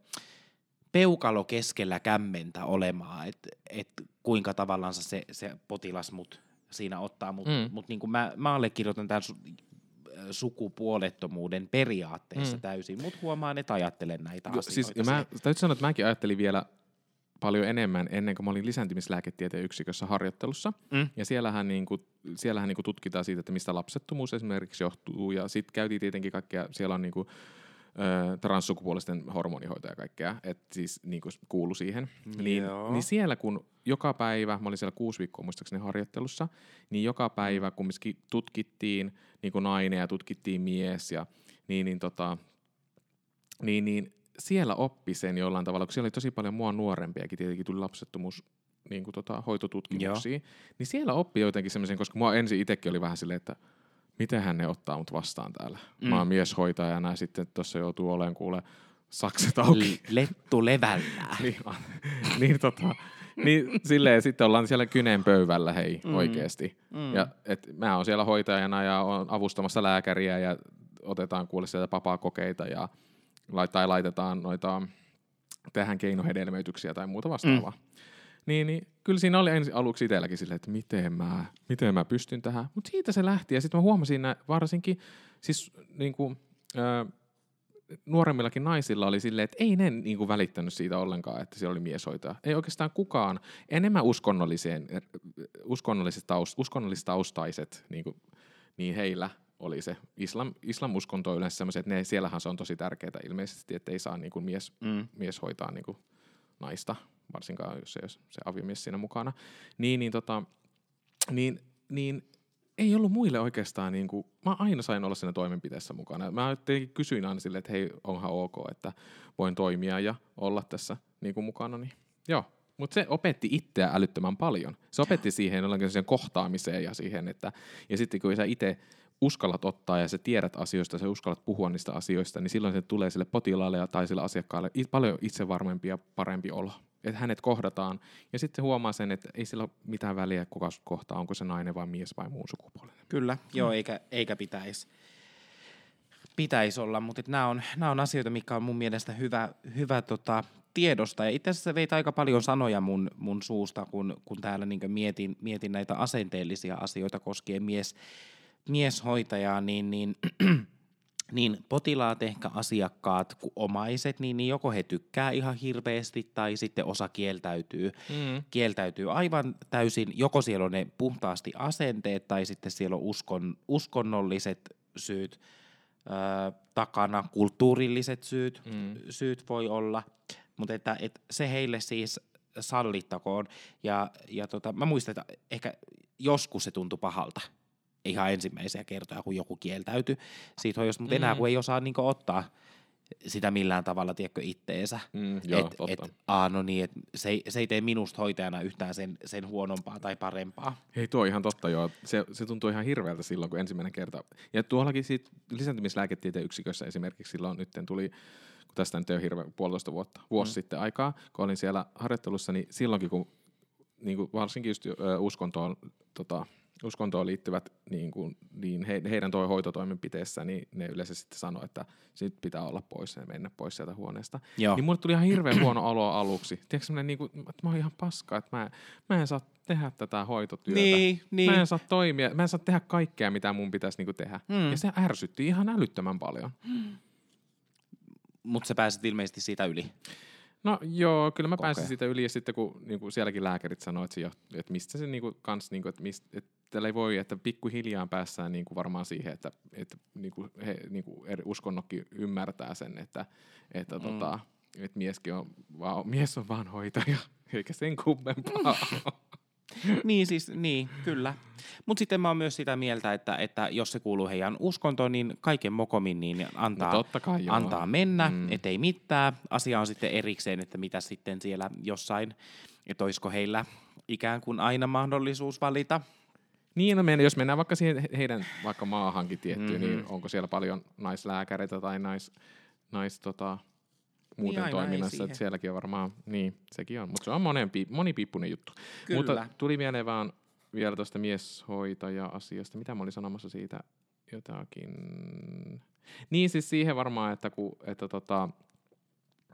C: peukalo keskellä kämmentä olemaan, että et kuinka tavallaan se, se potilas mut siinä ottaa, mutta mm. mut niin mä, mä allekirjoitan tämän su, sukupuolettomuuden periaatteessa mm. täysin, mutta huomaan, että ajattelen näitä
B: Jo,
C: asioita.
B: Siis, ja mä täytyy sanoa, että mäkin ajattelin vielä paljon enemmän ennen kuin mä olin lisääntymislääketieteen yksikössä harjoittelussa. Mm. Ja siellähän, niinku, siellähän niinku tutkitaan siitä, että mistä lapsettomuus esimerkiksi johtuu. Ja sitten käytiin tietenkin kaikkea, siellä on transsukupuolisten hormonihoitoja ja kaikkea, että siis niin kuin kuulu siihen. Niin, niin siellä kun joka päivä, mä olin siellä kuusi viikkoa muistaakseni harjoittelussa, niin joka päivä kumminkin tutkittiin niin kuin nainen ja tutkittiin mies ja niin, niin, tota, niin, niin siellä oppi sen jollain tavalla, kun siellä oli tosi paljon mua nuorempiakin, tietenkin tuli lapsettomuus niin kuin tota, hoitotutkimuksia, niin siellä oppi jotenkin semmoisen, koska mua ensin itsekin oli vähän silleen, että mitenhän ne ottaa mut vastaan täällä. Mm. Mä oon mieshoitajana ja sitten tuossa joutuu olemaan kuule sakset auki.
C: Lettu levällään. [laughs]
B: niin, niin, tota, niin silleen sitten ollaan siellä kyneen pöydällä hei mm. oikeesti. Mm. Ja et mä oon siellä hoitajana ja on avustamassa lääkäriä ja otetaan kuule sieltä papakokeita ja tai laitetaan noita, tehdään keinohedelmöityksiä tai muuta vastaavaa. Mm. Niin, niin kyllä siinä oli ensin aluksi itselläkin silleen, että miten mä, miten mä pystyn tähän. Mutta siitä se lähti ja sitten mä huomasin nää, varsinkin, siis niin kuin, äh, nuoremmillakin naisilla oli silleen, että ei ne niin kuin välittänyt siitä ollenkaan, että siellä oli mieshoitaja. Ei oikeastaan kukaan, enemmän uskonnolliseen, uskonnolliset taust, uskonnollistaustaiset, niin, kuin, niin heillä oli se islam, islam-uskonto on yleensä semmoisia, että ne, siellähän se on tosi tärkeää ilmeisesti, että ei saa niin kuin mies, mm. mies hoitaa niin kuin naista, varsinkaan jos ei ole se aviomies siinä mukana. Niin, niin, tota, niin, niin ei ollut muille oikeastaan, niin kuin, mä aina sain olla siinä toimenpiteessä mukana. Mä kysyin aina silleen, että hei, onhan ok, että voin toimia ja olla tässä niin kuin mukana. Niin, joo, mutta se opetti itseä älyttömän paljon. Se opetti siihen siihen kohtaamiseen ja siihen, että ja sitten kun sä itse uskallat ottaa ja sä tiedät asioista, sä uskallat puhua niistä asioista, niin silloin se tulee sille potilaalle tai sille asiakkaalle paljon itsevarmempi ja parempi olo. Että hänet kohdataan ja sitten huomaa sen, että ei sillä ole mitään väliä, kuka kohtaa, onko se nainen vai mies vai muu sukupuolinen.
C: Kyllä, mm. joo, eikä, eikä pitäisi pitäis olla, mutta nämä on, on asioita, mikä on mun mielestä hyvä, hyvä tota, tiedosta. Ja itse asiassa veit aika paljon sanoja mun, mun suusta, kun, kun täällä niin mietin, mietin näitä asenteellisia asioita koskien mies, mieshoitajaa, niin, niin, [clears throat] niin potilaat, ehkä asiakkaat, omaiset, niin, niin joko he tykkää ihan hirveästi tai sitten osa kieltäytyy, mm. kieltäytyy aivan täysin. Joko siellä on ne puhtaasti asenteet tai sitten siellä on uskon, uskonnolliset syyt ö, takana, kulttuurilliset syyt, mm. syyt voi olla, mutta että, että se heille siis sallittakoon. Ja, ja tota, mä muistan, että ehkä joskus se tuntui pahalta ihan ensimmäisiä kertoja, kun joku kieltäytyi siitä hoidosta, mutta mm. enää kun ei osaa niin ottaa sitä millään tavalla, tiedätkö, itteensä. Mm, joo, et, et, aa, no niin, et se, ei, se ei tee minusta hoitajana yhtään sen, sen huonompaa tai parempaa.
B: Hei, tuo on ihan totta, joo. Se, se tuntuu ihan hirveältä silloin, kun ensimmäinen kerta. Ja tuollakin siitä lisääntymislääketieteen yksikössä esimerkiksi silloin nyt tuli, kun tästä nyt ei ole hirveän puolitoista vuotta, vuosi mm. sitten aikaa, kun olin siellä harjoittelussa, niin silloinkin, kun niin kuin varsinkin just uskontoon tota, uskontoon liittyvät niin kuin, niin he, heidän toi hoitotoimenpiteessä, niin ne yleensä sitten sanoo, että sit pitää olla pois ja mennä pois sieltä huoneesta. Joo. Niin mulle tuli ihan hirveän huono olo aluksi. Tiedätkö niin kuin, että mä oon ihan paska, että mä, mä en saa tehdä tätä hoitotyötä.
C: Niin, niin.
B: Mä en saa toimia, mä en saa tehdä kaikkea, mitä mun pitäisi niin kuin tehdä. Mm. Ja se ärsytti ihan älyttömän paljon. Mm.
C: Mutta sä pääsit ilmeisesti siitä yli.
B: No joo, kyllä mä pääsin siitä yli ja sitten kun niin kuin sielläkin lääkärit sanoivat, että, että mistä se niin kuin, kans, niin kuin, että, mistä, että tällä ei voi, että pikkuhiljaa päässään niin kuin varmaan siihen, että, että niin kuin he, niin kuin eri uskonnokki ymmärtää sen, että, että, mm. tota, että mieskin on, vaan, mies on vaan hoitaja, eikä sen kummempaa. [laughs]
C: niin siis, niin, kyllä. Mutta sitten mä oon myös sitä mieltä, että, että jos se kuuluu heidän uskontoon, niin kaiken mokomin niin antaa, no totta kai, antaa mennä, mm. ettei mitään. Asia on sitten erikseen, että mitä sitten siellä jossain, että olisiko heillä ikään kuin aina mahdollisuus valita
B: niin, no mennä, jos mennään vaikka siihen heidän vaikka maahankin tiettyyn, niin mm-hmm. niin onko siellä paljon naislääkäreitä tai nais, nais tota, muuten niin toiminnassa, että sielläkin on varmaan, niin sekin on, mutta se on monempi, monipiippunen juttu. Kyllä. Mutta tuli mieleen vaan vielä tuosta mieshoitaja-asiasta, mitä mä olin sanomassa siitä jotakin. Niin siis siihen varmaan, että kun, että tota,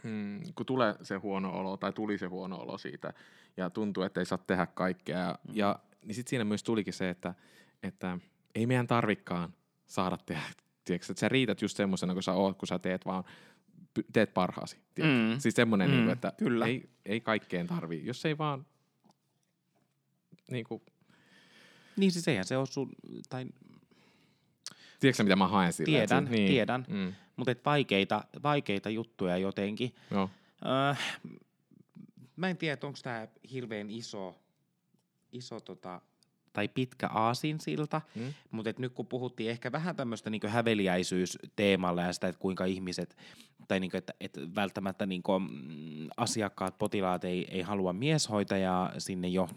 B: hmm, kun tulee se huono olo, tai tuli se huono olo siitä, ja tuntuu, että ei saa tehdä kaikkea, mm. ja niin sitten siinä myös tulikin se, että, että ei meidän tarvikkaan saada tehdä, tiedätkö, että sä riität just semmoisena, kun sä oot, kun sä teet vaan teet parhaasi. Mm. Siis semmoinen, mm, niin kuin, että kyllä. Ei, ei kaikkeen tarvi, jos ei vaan niin kuin...
C: Niin siis eihän se ole sun, tai...
B: Tiedätkö mitä mä haen sillä?
C: Tiedän, niin. tiedän. Mm. Mutta vaikeita, vaikeita juttuja jotenkin. Joo. Öö, mä en tiedä, onko tämä hirveän iso iso tota, tai pitkä aasinsilta, mm. mutta nyt kun puhuttiin ehkä vähän tämmöistä niin häveliäisyysteemalla ja sitä, että kuinka ihmiset tai niin kuin, että, että välttämättä niin kuin, mm, asiakkaat, potilaat ei, ei halua mieshoitajaa sinne jo,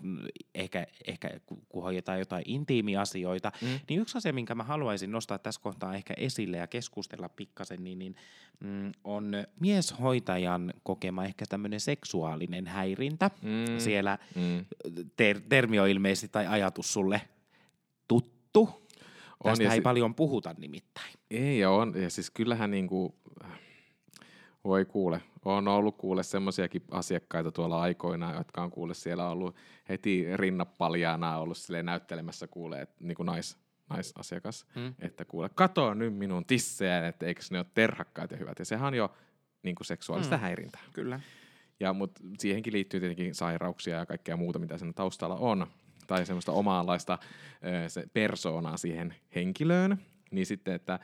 C: ehkä, ehkä kun hoidetaan jotain intiimiasioita, mm. niin yksi asia, minkä mä haluaisin nostaa tässä kohtaa ehkä esille ja keskustella pikkasen, niin, niin mm, on mieshoitajan kokema ehkä tämmöinen seksuaalinen häirintä. Mm. Siellä mm. Ter- termi on ilmeisesti tai ajatus sulle tuttu. Tästä ei si- paljon puhuta nimittäin.
B: Ei, ja on. Ja siis kyllähän niinku, voi kuule, on ollut kuule semmoisiakin asiakkaita tuolla aikoina, jotka on kuule siellä ollut heti rinnapaljaana ollut näyttelemässä kuule, että niinku nais, naisasiakas, hmm. että kuule, katoa nyt minun tissejä, että eikö ne ole terhakkaat ja hyvät. Ja sehän on jo niinku seksuaalista hmm. häirintää.
C: Kyllä.
B: Ja, mutta siihenkin liittyy tietenkin sairauksia ja kaikkea muuta, mitä sen taustalla on tai semmoista omaanlaista se persoonaa siihen henkilöön, niin sitten, että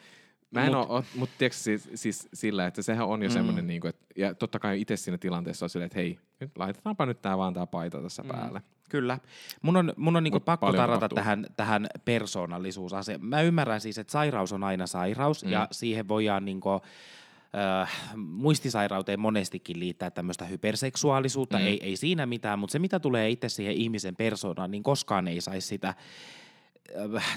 B: Mä en mut, ole, mutta tiedätkö, siis, siis, sillä, että sehän on jo mm. semmoinen, niin kuin, että, ja totta kai itse siinä tilanteessa on silleen, että hei, nyt laitetaanpa nyt tää vaan tää paita tässä mm. päälle.
C: Kyllä. Mun on, mun on niinku pakko tarrata tähän, tähän persoonallisuusasiaan. Mä ymmärrän siis, että sairaus on aina sairaus, mm. ja siihen voidaan niinku, äh, muistisairauteen monestikin liittää tämmöistä hyperseksuaalisuutta, mm. ei, ei siinä mitään, mutta se mitä tulee itse siihen ihmisen persoonaan, niin koskaan ei saisi sitä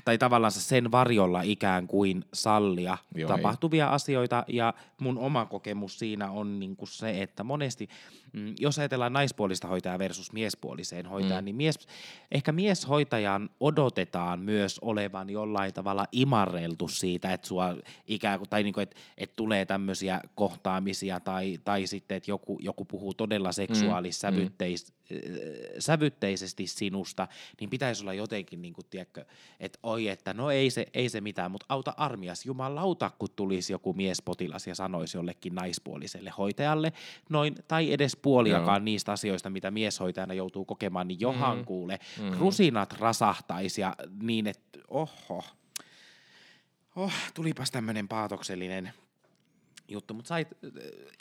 C: tai tavallaan sen varjolla ikään kuin sallia Joo, tapahtuvia ei. asioita ja mun oma kokemus siinä on niin kuin se, että monesti, mm, jos ajatellaan naispuolista hoitajaa versus miespuoliseen hoitajaan, mm. niin mies, ehkä mieshoitajan odotetaan myös olevan jollain tavalla imarreltu siitä, että sua ikään kuin, tai niin kuin, että, että tulee tämmöisiä kohtaamisia tai, tai sitten, että joku, joku puhuu todella seksuaalissävytteistä mm sävytteisesti sinusta, niin pitäisi olla jotenkin, niin kuin, tiedätkö, että oi, että no ei se, ei se mitään, mutta auta armias, jumalauta, kun tulisi joku miespotilas ja sanoisi jollekin naispuoliselle hoitajalle, noin, tai edes puoliakaan Joo. niistä asioista, mitä mieshoitajana joutuu kokemaan, niin johan mm. kuule, mm. rusinat rasahtaisi ja niin, että oho, oh, tulipas tämmöinen paatoksellinen juttu, mutta sait,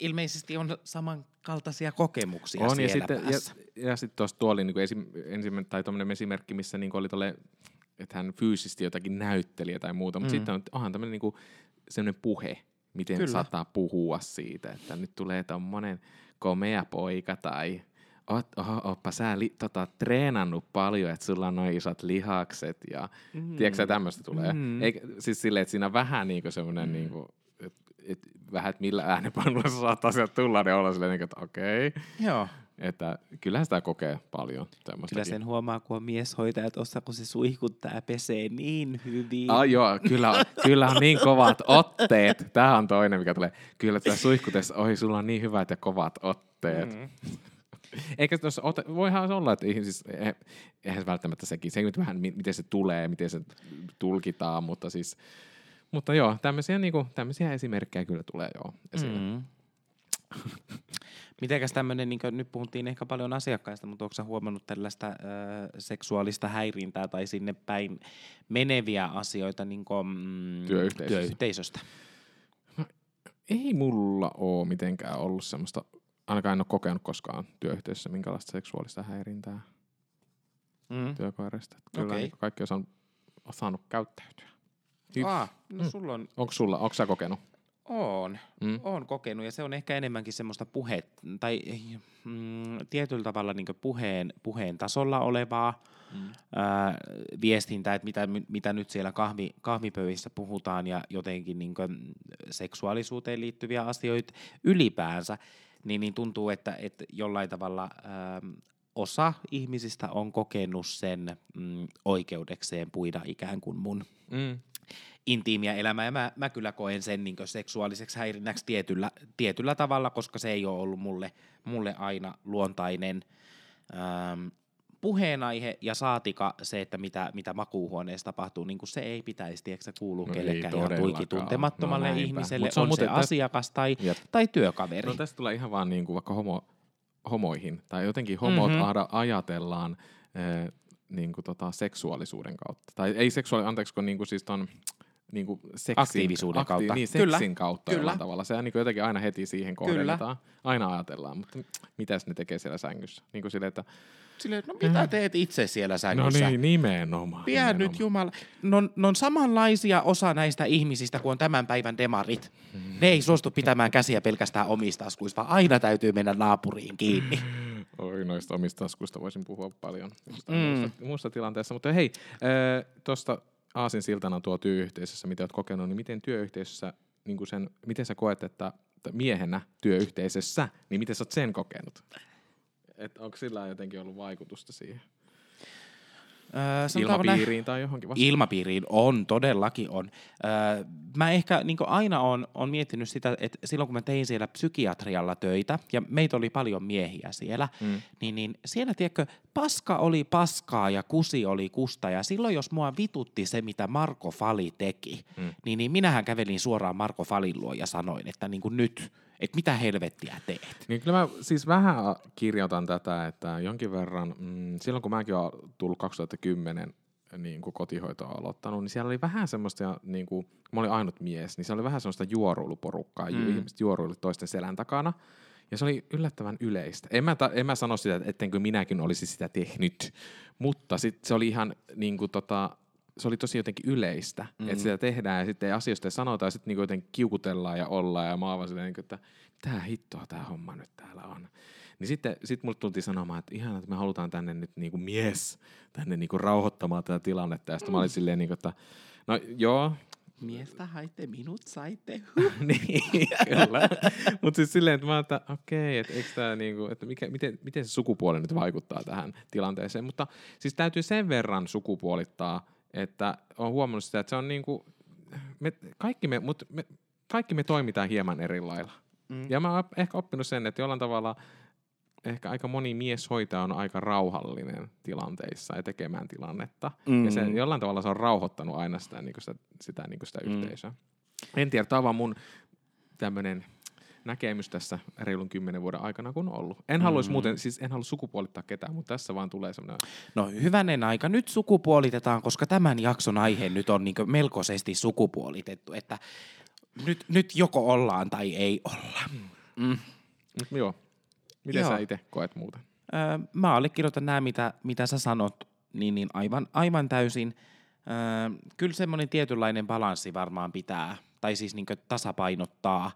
C: ilmeisesti on samankaltaisia kokemuksia
B: on,
C: siellä
B: ja sitten, päässä. Ja, ja sitten tuossa tuolla niin esim, ensimmä, tai esimerkki, missä niin oli tolle, että hän fyysisesti jotakin näytteli tai muuta, mutta mm. sitten on, onhan tämmöinen niin sellainen puhe, miten Kyllä. saattaa puhua siitä, että nyt tulee tommonen komea poika tai oot, oho, ootpa sä li, tota, treenannut paljon, että sulla on noin isot lihakset ja mm. tiedätkö tämmöistä tulee. Mm. Eikä, siis silleen, että siinä on vähän niinku semmoinen mm. niinku, et vähän, että millä äänenpainulla sä saattaa sieltä tulla, niin olla silleen, että okei. Okay.
C: Joo.
B: Että kyllähän sitä kokee paljon.
C: Kyllä sen huomaa, kun on mieshoitaja tuossa, kun se suihkuttaa pesee niin hyvin.
B: Ah, joo, kyllä, kyllä on niin kovat otteet. Tämä on toinen, mikä tulee. Kyllä tämä suihkutessa, oi, sulla on niin hyvät ja kovat otteet. Mm. Eikä ote, voihan se olla, että siis, eihän se välttämättä sekin, se vähän miten se tulee, miten se tulkitaan, mutta siis mutta joo, tämmöisiä, niinku, tämmöisiä esimerkkejä kyllä tulee joo esille. Mm.
C: Mitenkäs tämmöinen, niin nyt puhuttiin ehkä paljon asiakkaista, mutta onko huomannut tällaista ö, seksuaalista häirintää tai sinne päin meneviä asioita niin kuin, mm, työyhteisöstä? työyhteisöstä?
B: No, ei mulla ole mitenkään ollut semmoista, ainakaan en ole kokenut koskaan työyhteisössä minkälaista seksuaalista häirintää mm. työkoirista. Kyllä okay. niin kaikki on saanut käyttäytyä.
C: Ah, no mm. sulla on...
B: Onko sulla, onko sä kokenut?
C: On, mm. on kokenut ja se on ehkä enemmänkin semmoista puhe, tai mm, tietyllä tavalla niin puheen, puheen tasolla olevaa mm. ää, viestintää, että mitä, mitä nyt siellä kahvi, kahvipöyissä puhutaan ja jotenkin niin seksuaalisuuteen liittyviä asioita ylipäänsä, niin, niin tuntuu, että, että jollain tavalla ää, osa ihmisistä on kokenut sen mm, oikeudekseen puida ikään kuin mun mm intiimiä elämää, ja mä, mä kyllä koen sen niin seksuaaliseksi häirinnäksi tietyllä, tietyllä tavalla, koska se ei ole ollut mulle, mulle aina luontainen ähm, puheenaihe, ja saatika se, että mitä, mitä makuuhuoneessa tapahtuu, niin kuin se ei pitäisi, tiedätkö, se kuuluu no kellekään ihan tuiki tuntemattomalle no ihmiselle, se on, on se tästä, asiakas tai, tai työkaveri.
B: No tästä tulee ihan vaan niin kuin vaikka homo, homoihin, tai jotenkin homot mm-hmm. ajatellaan, äh, niin kuin tota, seksuaalisuuden kautta. Tai ei seksuaali, anteeksi, kun niin kuin siis ton, niin kuin seksin,
C: aktiivisuuden akti- kautta.
B: Niin, seksin Kyllä. kautta Kyllä. tavalla. Se niin kuin jotenkin aina heti siihen kohdennetaan. Aina ajatellaan, mutta mitäs ne tekee siellä sängyssä? Niin kuin sille, että
C: Silleen, no mitä teet itse siellä
B: No
C: sängyssä?
B: niin, nimenomaan.
C: Pidä
B: nimenomaan.
C: nyt Jumala. Ne on, ne on samanlaisia osa näistä ihmisistä kuin on tämän päivän demarit. Ne ei suostu pitämään käsiä pelkästään omista taskuista, vaan aina täytyy mennä naapuriin kiinni. [gasps]
B: Oi, noista omista taskuista voisin puhua paljon
C: Mm.
B: mm. muusta, muusta tilanteessa. Mutta hei, tuosta Aasin siltana tuo työyhteisössä, mitä olet kokenut, niin miten työyhteisössä, niin kuin sen, miten sä koet, että miehenä työyhteisössä, niin miten sä oot sen kokenut? Et onko sillä jotenkin ollut vaikutusta siihen
C: Öö, näin-
B: ilmapiiriin tai johonkin vastaan?
C: Ilmapiiriin on, todellakin on. Öö, mä ehkä niin aina on, on miettinyt sitä, että silloin kun mä tein siellä psykiatrialla töitä, ja meitä oli paljon miehiä siellä, mm. niin, niin siellä, tiedätkö, paska oli paskaa ja kusi oli kusta, ja silloin jos mua vitutti se, mitä Marko Fali teki, mm. niin, niin minähän kävelin suoraan Marko Falin luo ja sanoin, että niin kuin nyt, että mitä helvettiä teet.
B: Niin kyllä mä siis vähän kirjoitan tätä, että jonkin verran, mm, silloin kun mäkin olen tullut 2010 niin kuin kotihoitoa aloittanut, niin siellä oli vähän semmoista, niin kuin, kun mä olin ainut mies, niin se oli vähän semmoista juoruiluporukkaa, mm. ihmiset juoruilut toisten selän takana, ja se oli yllättävän yleistä. En mä, ta, en mä sano sitä, ettenkö minäkin olisi sitä tehnyt, mutta sit se oli ihan niin kuin, tota, se oli tosi jotenkin yleistä, mm. että sitä tehdään ja sitten asioista sanotaan ja sitten niin jotenkin kiukutellaan ja ollaan ja mä oon silleen, niin kuin, että mitä hittoa tämä homma nyt täällä on. Niin sitten sit mulle tultiin sanomaan, että ihan, että me halutaan tänne nyt niinku mies tänne niinku rauhoittamaan tätä tilannetta. Ja sitten mä olin silleen, niinku, että no joo,
C: Miestä haitte, minut saitte. [laughs]
B: niin, kyllä. Mutta siis silleen, että mä että okei, että tää niinku, että mikä, miten, miten se sukupuoli nyt vaikuttaa tähän tilanteeseen. Mutta siis täytyy sen verran sukupuolittaa, että on huomannut sitä, että se on niinku, me, kaikki, me, mut me, kaikki me toimitaan hieman eri lailla. Mm. Ja mä oon ehkä oppinut sen, että jollain tavalla ehkä aika moni mieshoitaja on aika rauhallinen tilanteissa ja tekemään tilannetta. Mm. Ja se, jollain tavalla se on rauhoittanut aina sitä, niin sitä, sitä, niin sitä mm. yhteisöä. En tiedä, tämä on vaan mun tämmöinen näkemys tässä reilun kymmenen vuoden aikana, kun on ollut. En mm. haluaisi muuten, siis en halua sukupuolittaa ketään, mutta tässä vaan tulee semmoinen...
C: No hyvänen aika, nyt sukupuolitetaan, koska tämän jakson aihe nyt on niin melkoisesti sukupuolitettu, että nyt, nyt joko ollaan tai ei olla.
B: Mm. Mut joo. Miten
C: Joo.
B: sä itse koet muuten?
C: Öö, mä allekirjoitan nämä, mitä, mitä sä sanot, niin, niin aivan, aivan täysin. Öö, kyllä semmoinen tietynlainen balanssi varmaan pitää, tai siis niin tasapainottaa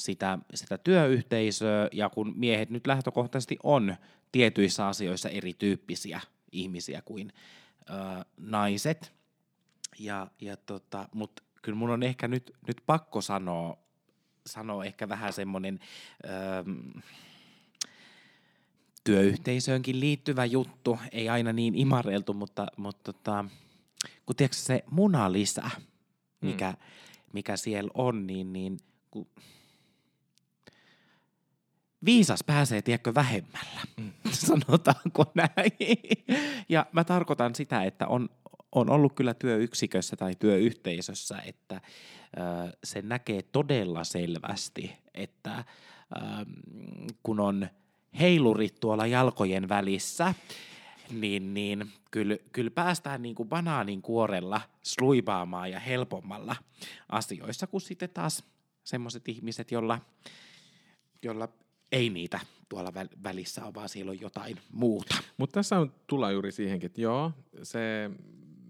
C: sitä, sitä työyhteisöä, ja kun miehet nyt lähtökohtaisesti on tietyissä asioissa erityyppisiä ihmisiä kuin öö, naiset, ja, ja tota, mutta kyllä mun on ehkä nyt, nyt pakko sanoa, sanoa ehkä vähän semmoinen... Öö, työyhteisöönkin liittyvä juttu, ei aina niin imareltu, mutta, mutta tota, kun tiedätkö se munalisä, mikä, mm. mikä siellä on, niin, niin kun viisas pääsee, tiedätkö, vähemmällä, mm. [laughs] sanotaanko näin. Ja mä tarkoitan sitä, että on, on ollut kyllä työyksikössä tai työyhteisössä, että ö, se näkee todella selvästi, että ö, kun on heilurit tuolla jalkojen välissä, niin, niin kyllä, kyllä päästään niin kuin banaanin kuorella sluibaamaan ja helpommalla asioissa, kuin sitten taas semmoiset ihmiset, jolla, jolla ei niitä tuolla välissä ole, vaan siellä on jotain muuta.
B: Mutta tässä on tulla juuri siihenkin, että joo, se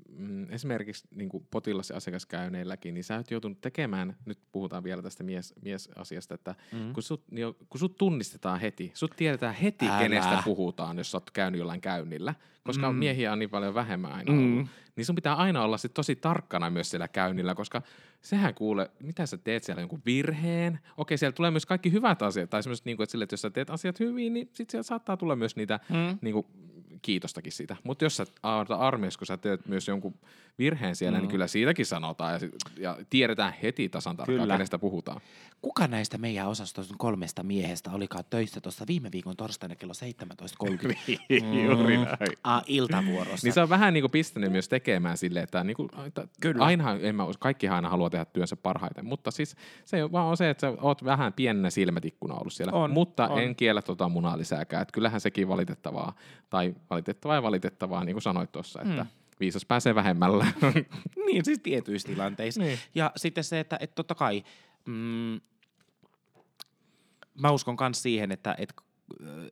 B: mm, esimerkiksi niin kuin potilas- ja asiakaskäynneilläkin, niin sä oot joutunut tekemään, nyt puhutaan vielä tästä mies, miesasiasta, että mm. kun, sut, niin, kun sut tunnistetaan heti, sut tiedetään heti,
C: Älä.
B: kenestä puhutaan, jos sä oot käynyt jollain käynnillä, koska
C: Mm.
B: miehiä on niin paljon vähemmän aina
C: Mm.
B: ollut, niin sun pitää aina olla sit tosi tarkkana myös siellä käynnillä, koska sehän kuule, mitä sä teet siellä jonkun virheen, okei siellä tulee myös kaikki hyvät asiat, tai semmoiset, niin kuin, että, sille, että jos sä teet asiat hyvin, niin sit siellä saattaa tulla myös niitä
C: Mm.
B: niin kuin, kiitostakin siitä. Mutta jos sä armeijassa, kun sä teet myös jonkun virheen siellä, mm. niin kyllä siitäkin sanotaan ja, sit, ja tiedetään heti tasan tarkkaan,
C: Kyllä.
B: kenestä puhutaan.
C: Kuka näistä meidän osaston kolmesta miehestä olikaan töissä tuossa viime viikon torstaina kello 17.30 [laughs]
B: Juuri
C: Mm.
B: näin.
C: A, iltavuorossa?
B: Niin se on vähän niin kuin pistänyt myös tekemään silleen, että, niin kuin, että
C: Kyllä.
B: aina, en mä, kaikkihan aina haluaa tehdä työnsä parhaiten, mutta siis se vaan on se, että sä oot vähän pienenä silmätikkuna ollut siellä,
C: On,
B: mutta
C: on.
B: en kiellä tota munaa lisääkään, että kyllähän sekin valitettavaa, tai valitettavaa ja valitettavaa, niin kuin sanoit tuossa, että
C: Mm.
B: viisas pääsee vähemmällä. [laughs]
C: Niin, siis tietyissä tilanteissa.
B: Niin.
C: Ja sitten se, että, että totta kai, mm, mä uskon myös siihen, että, että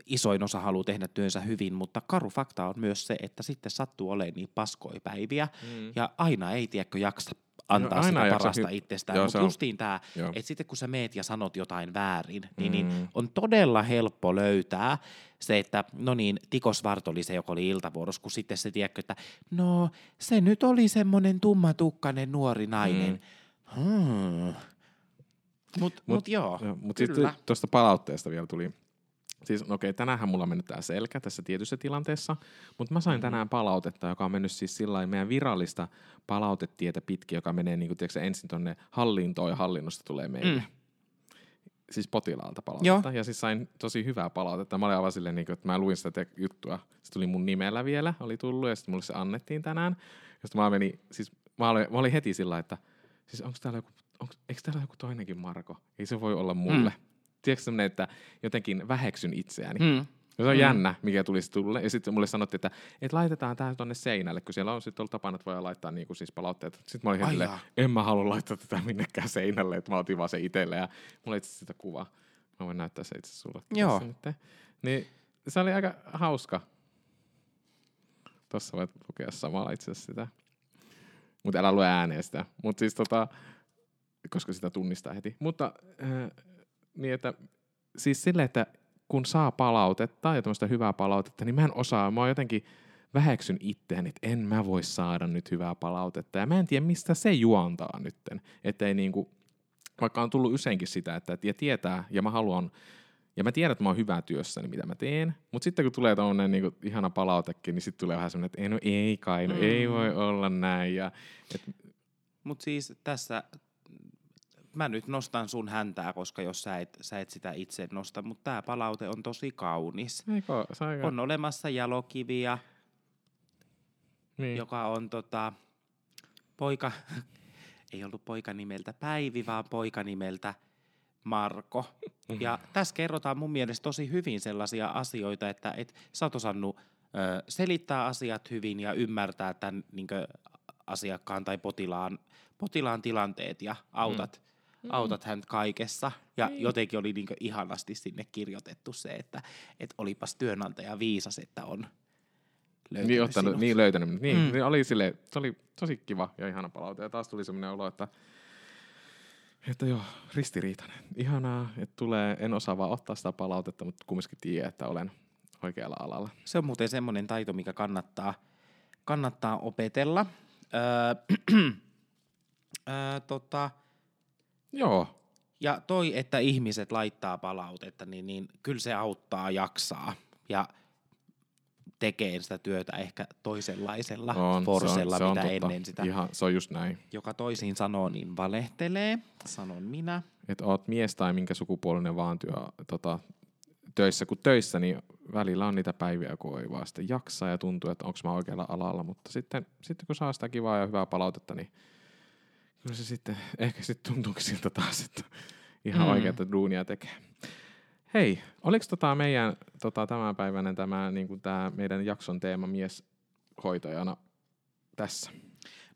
C: isoin osa haluaa tehdä työnsä hyvin, mutta karu fakta on myös se, että sitten sattuu olemaan niin paskoja päiviä, mm. ja aina ei, tiedäkö, jaksa antaa
B: No,
C: sitä parasta
B: hy-
C: itsestään. Mutta justiin tämä, että sitten kun sä meet ja sanot jotain väärin, niin, niin
B: Mm.
C: on todella helppo löytää se, että no niin, Tiko Svart oli se, joka oli iltavuorossa, kun sitten se tiedätkö, että no se nyt oli semmoinen tummatukkainen nuori nainen. Mm. Hmm. Mut, mut, mut joo,
B: mutta
C: kyllä.
B: sitten tuosta palautteesta vielä tuli, siis no okei, tänäänhän mulla on mennyt tää selkä tässä tietyssä tilanteessa, mutta mä sain
C: Mhm.
B: tänään palautetta, joka on mennyt siis sillä meidän virallista palautetietä pitkin, joka menee niin kuin, tiedätkö, ensin tonne hallintoon ja hallinnosta tulee meille.
C: Mm.
B: Siis potilaalta palautetta. Ja siis sain tosi hyvää palautetta. Mä olin aivan silleen, niin kuin, että mä luin sitä te- juttua. Se tuli mun nimellä vielä, oli tullut, ja sitten mulle se annettiin tänään. Ja sitten mä menin, siis mä olin, mä olin heti sillä että siis onko täällä joku, onks, eikö täällä joku toinenkin Marko? Ei se voi olla mulle. Mm. Tiedätkö semmoinen, että jotenkin väheksyn itseäni. Mm. Ja se on
C: Mm.
B: jännä, mikä tulisi tulle. Ja sitten mulle sanottiin, että, että laitetaan tää tonne seinälle, kun siellä on sitten ollut tapana, että voi laittaa niinku siis palautteet. Sitten mä olin heti
C: jaa.
B: en mä halua laittaa tätä minnekään seinälle, että mä otin vaan se itselle. Ja mulla itse asiassa sitä kuvaa. Mä voin näyttää se itse sulle.
C: Joo.
B: Nyt. Niin se oli aika hauska. Tossa voit lukea samalla itse asiassa sitä. Mutta älä lue ääneen sitä. Mutta siis tota, koska sitä tunnistaa heti. Mutta äh, niin, että siis sille, että kun saa palautetta ja tämmöistä hyvää palautetta, niin mä en osaa, mä oon jotenkin väheksyn itseäni, että en mä voi saada nyt hyvää palautetta. Ja mä en tiedä, mistä se juontaa nytten. Että ei niinku, vaikka on tullut useinkin sitä, että ja tietää, ja mä haluan, ja mä tiedän, että mä oon hyvä työssäni, mitä mä teen, mutta sitten kun tulee tämmöinen niinku ihana palautekin, niin sitten tulee vähän semmoinen, että ei, no ei kai, no mm. ei voi olla näin. Ja, et,
C: Mutta siis tässä mä nyt nostan sun häntää, koska jos sä et, sä et sitä itse nosta, mutta tämä palaute on tosi kaunis.
B: eikö, aika,
C: On olemassa jalokiviä,
B: niin.
C: joka on tota, poika, [laughs] ei ollut poika nimeltä Päivi, vaan poika nimeltä Marko. Ja tässä kerrotaan mun mielestä tosi hyvin sellaisia asioita, että et sä oot osannut ö, selittää asiat hyvin ja ymmärtää tämän niinkö, asiakkaan tai potilaan, potilaan tilanteet ja autat, mm. Autat häntä kaikessa. Ja
B: Niin.
C: jotenkin oli niinkö ihanasti sinne kirjoitettu se, että et olipas työnantaja viisas, että on löytänyt
B: Niin, ottanut,
C: sinut.
B: niin löytänyt. Niin,
C: Mm.
B: mm. niin oli sille, se oli tosi kiva ja ihana palaute. Ja taas tuli semmoinen olo, että, että joo, ristiriitainen. Ihanaa, että tulee, en osaa vaan ottaa sitä palautetta, mutta kumminkin tiedän, että olen oikealla alalla.
C: Se on muuten semmoinen taito, mikä kannattaa, kannattaa opetella. Öö, [clears throat] öö, tota,
B: Joo,
C: ja toi, että ihmiset laittaa palautetta, niin, niin kyllä se auttaa jaksaa ja tekee sitä työtä ehkä toisenlaisella
B: on,
C: forsella,
B: se on, se
C: mitä
B: on totta.
C: ennen sitä.
B: Ihan, se on just näin.
C: Joka toisin sanoo, niin valehtelee, sanon minä.
B: Että oot mies tai minkä sukupuolinen vaan työ, tota, töissä kuin töissä, niin välillä on niitä päiviä, kun ei vaan sitten jaksa ja tuntuu, että onko mä oikealla alalla. Mutta sitten, sitten kun saa sitä kivaa ja hyvää palautetta, niin kyllä se sitten, [laughs] ehkä sitten tuntuukin siltä taas, että ihan
C: Mm.
B: oikeata duunia tekee. Hei, oliko tota meidän tota, tämänpäiväinen tämä, niin kuin tämä meidän jakson teema mieshoitajana tässä?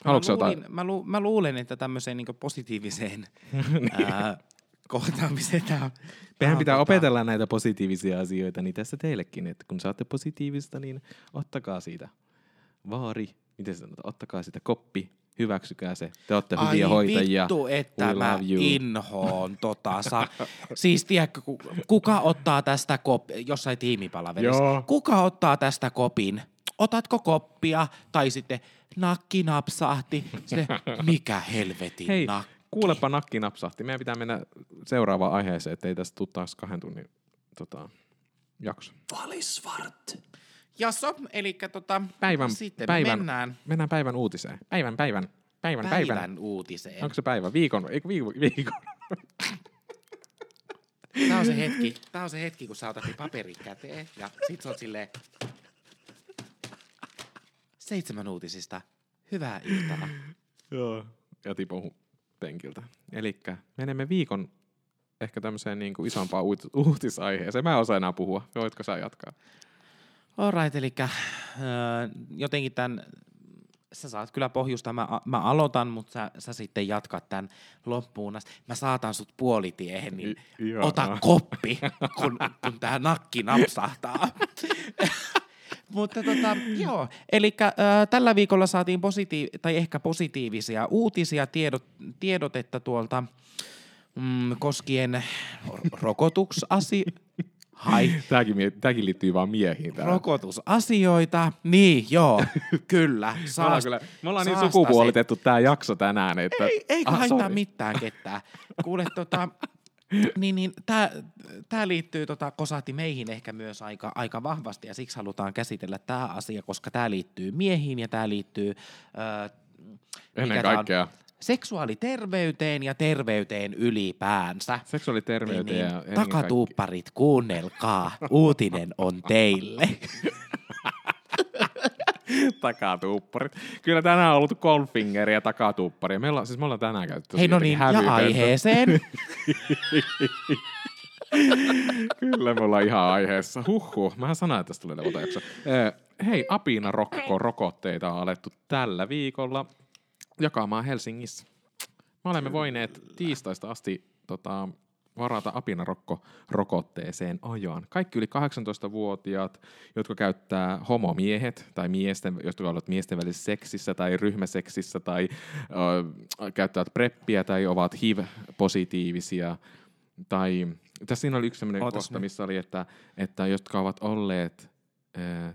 B: Haluatko sä
C: mä,
B: jotain?
C: luulin, mä, lu, mä luulen, että tämmöiseen niin positiiviseen
B: Niin. [laughs]
C: ää, kohtaamiseen tämä
B: Mehän pitää
C: tota-
B: opetella näitä positiivisia asioita, niin tässä teillekin, että kun saatte positiivista, niin ottakaa siitä vaari, miten sanotaan, ottakaa sitä koppi, hyväksykää se, te olette hyviä
C: Ai
B: hoitajia.
C: vittu, että
B: We
C: mä inhoon tota. Sa, siis tiedätkö, ku- kuka ottaa tästä kopin, jossain tiimipalaverissa,
B: Joo.
C: kuka ottaa tästä kopin? Otatko koppia? Tai sitten nakki napsahti. Sitten, [laughs] mikä helvetin
B: Hei,
C: nakki?
B: kuulepa nakki napsahti. Meidän pitää mennä seuraavaan aiheeseen, ettei tästä tule taas kahden tunnin tota, jakso.
A: Valisvart.
C: Jasso, eli tota,
B: Päivän,
C: sitten
B: päivän,
C: me mennään
B: mennään päivän uutiseen. Päivän, päivän, päivän, päivän.
C: päivän uutiseen.
B: Onko se päivä? Viikon, eikö viikon? viikon.
C: Tää on se hetki, tää on se hetki, kun sä otat ne paperit käteen ja sit sä oot silleen... Seitsemän uutisista. Hyvää iltaa.
B: Joo. Ja tipun penkiltä. Eli menemme viikon ehkä tämmöiseen niin kuin isompaan uut- uutisaiheeseen. Mä en osaa enää puhua. Voitko sä jatkaa?
C: Alright, eli äh, jotenkin tämän sä saat kyllä pohjusta, mä, mä aloitan, mutta sä, sä sitten jatkat tämän loppuun asti. Mä saatan sut puolitiehen, niin
B: I-
C: ota koppi, kun, kun tää nakki napsahtaa. [laughs] Mutta tota, joo, eli äh, tällä viikolla saatiin positiiv- tai ehkä positiivisia uutisia, tiedot, tiedotetta tuolta mm, koskien ro- rokotuksasi... Hai, [laughs]
B: Tämäkin, tämäkin liittyy vaan miehiin. Tää.
C: rokotusasioita. Niin, joo, [laughs] kyllä.
B: Me ollaan,
C: Saast,
B: kyllä, me ollaan niin sukupuolitettu tämä jakso tänään, että...
C: Ei, ei
B: Ah,
C: haittaa
B: sorry.
C: mitään ketään. Kuule, tota, [laughs] niin, niin, tämä liittyy, tota, kosahti meihin ehkä myös aika, aika vahvasti ja siksi halutaan käsitellä tämä asia, koska tämä liittyy miehiin ja tämä liittyy ö,
B: Ennen
C: tää on? Seksuaaliterveyteen ja terveyteen ylipäänsä.
B: seksuaaliterveyteen
C: Niin,
B: ja
C: niin,
B: ennen
C: takatuupparit, kuunnelkaa. Uutinen on teille. [laughs]
B: takatuupparit. Kyllä tänään on ollut Goldfinger ja takatuuppari. Meillä on, siis me ollaan tänään käytetty
C: Hei no niin, ja aiheeseen. [laughs]
B: Kyllä me ollaan ihan aiheessa. Huhhuh, mä sanoin, että tästä tulee levota jakso. Eh, Hei, Apina Rokko rokotteita on alettu tällä viikolla jakamaan Helsingissä. Me olemme voineet tiistaista asti tota, varata Apinarokko rokotteeseen ajan. Kaikki yli 18-vuotiaat, jotka käyttää homomiehet tai miesten, jotka ovat miesten välisessä seksissä tai ryhmäseksissä tai ö, käyttävät preppiä tai ovat HIV-positiivisia tai tässä siinä oli yksi sellainen
C: Ootas
B: kohta, missä oli, että, että jotka ovat olleet, ää,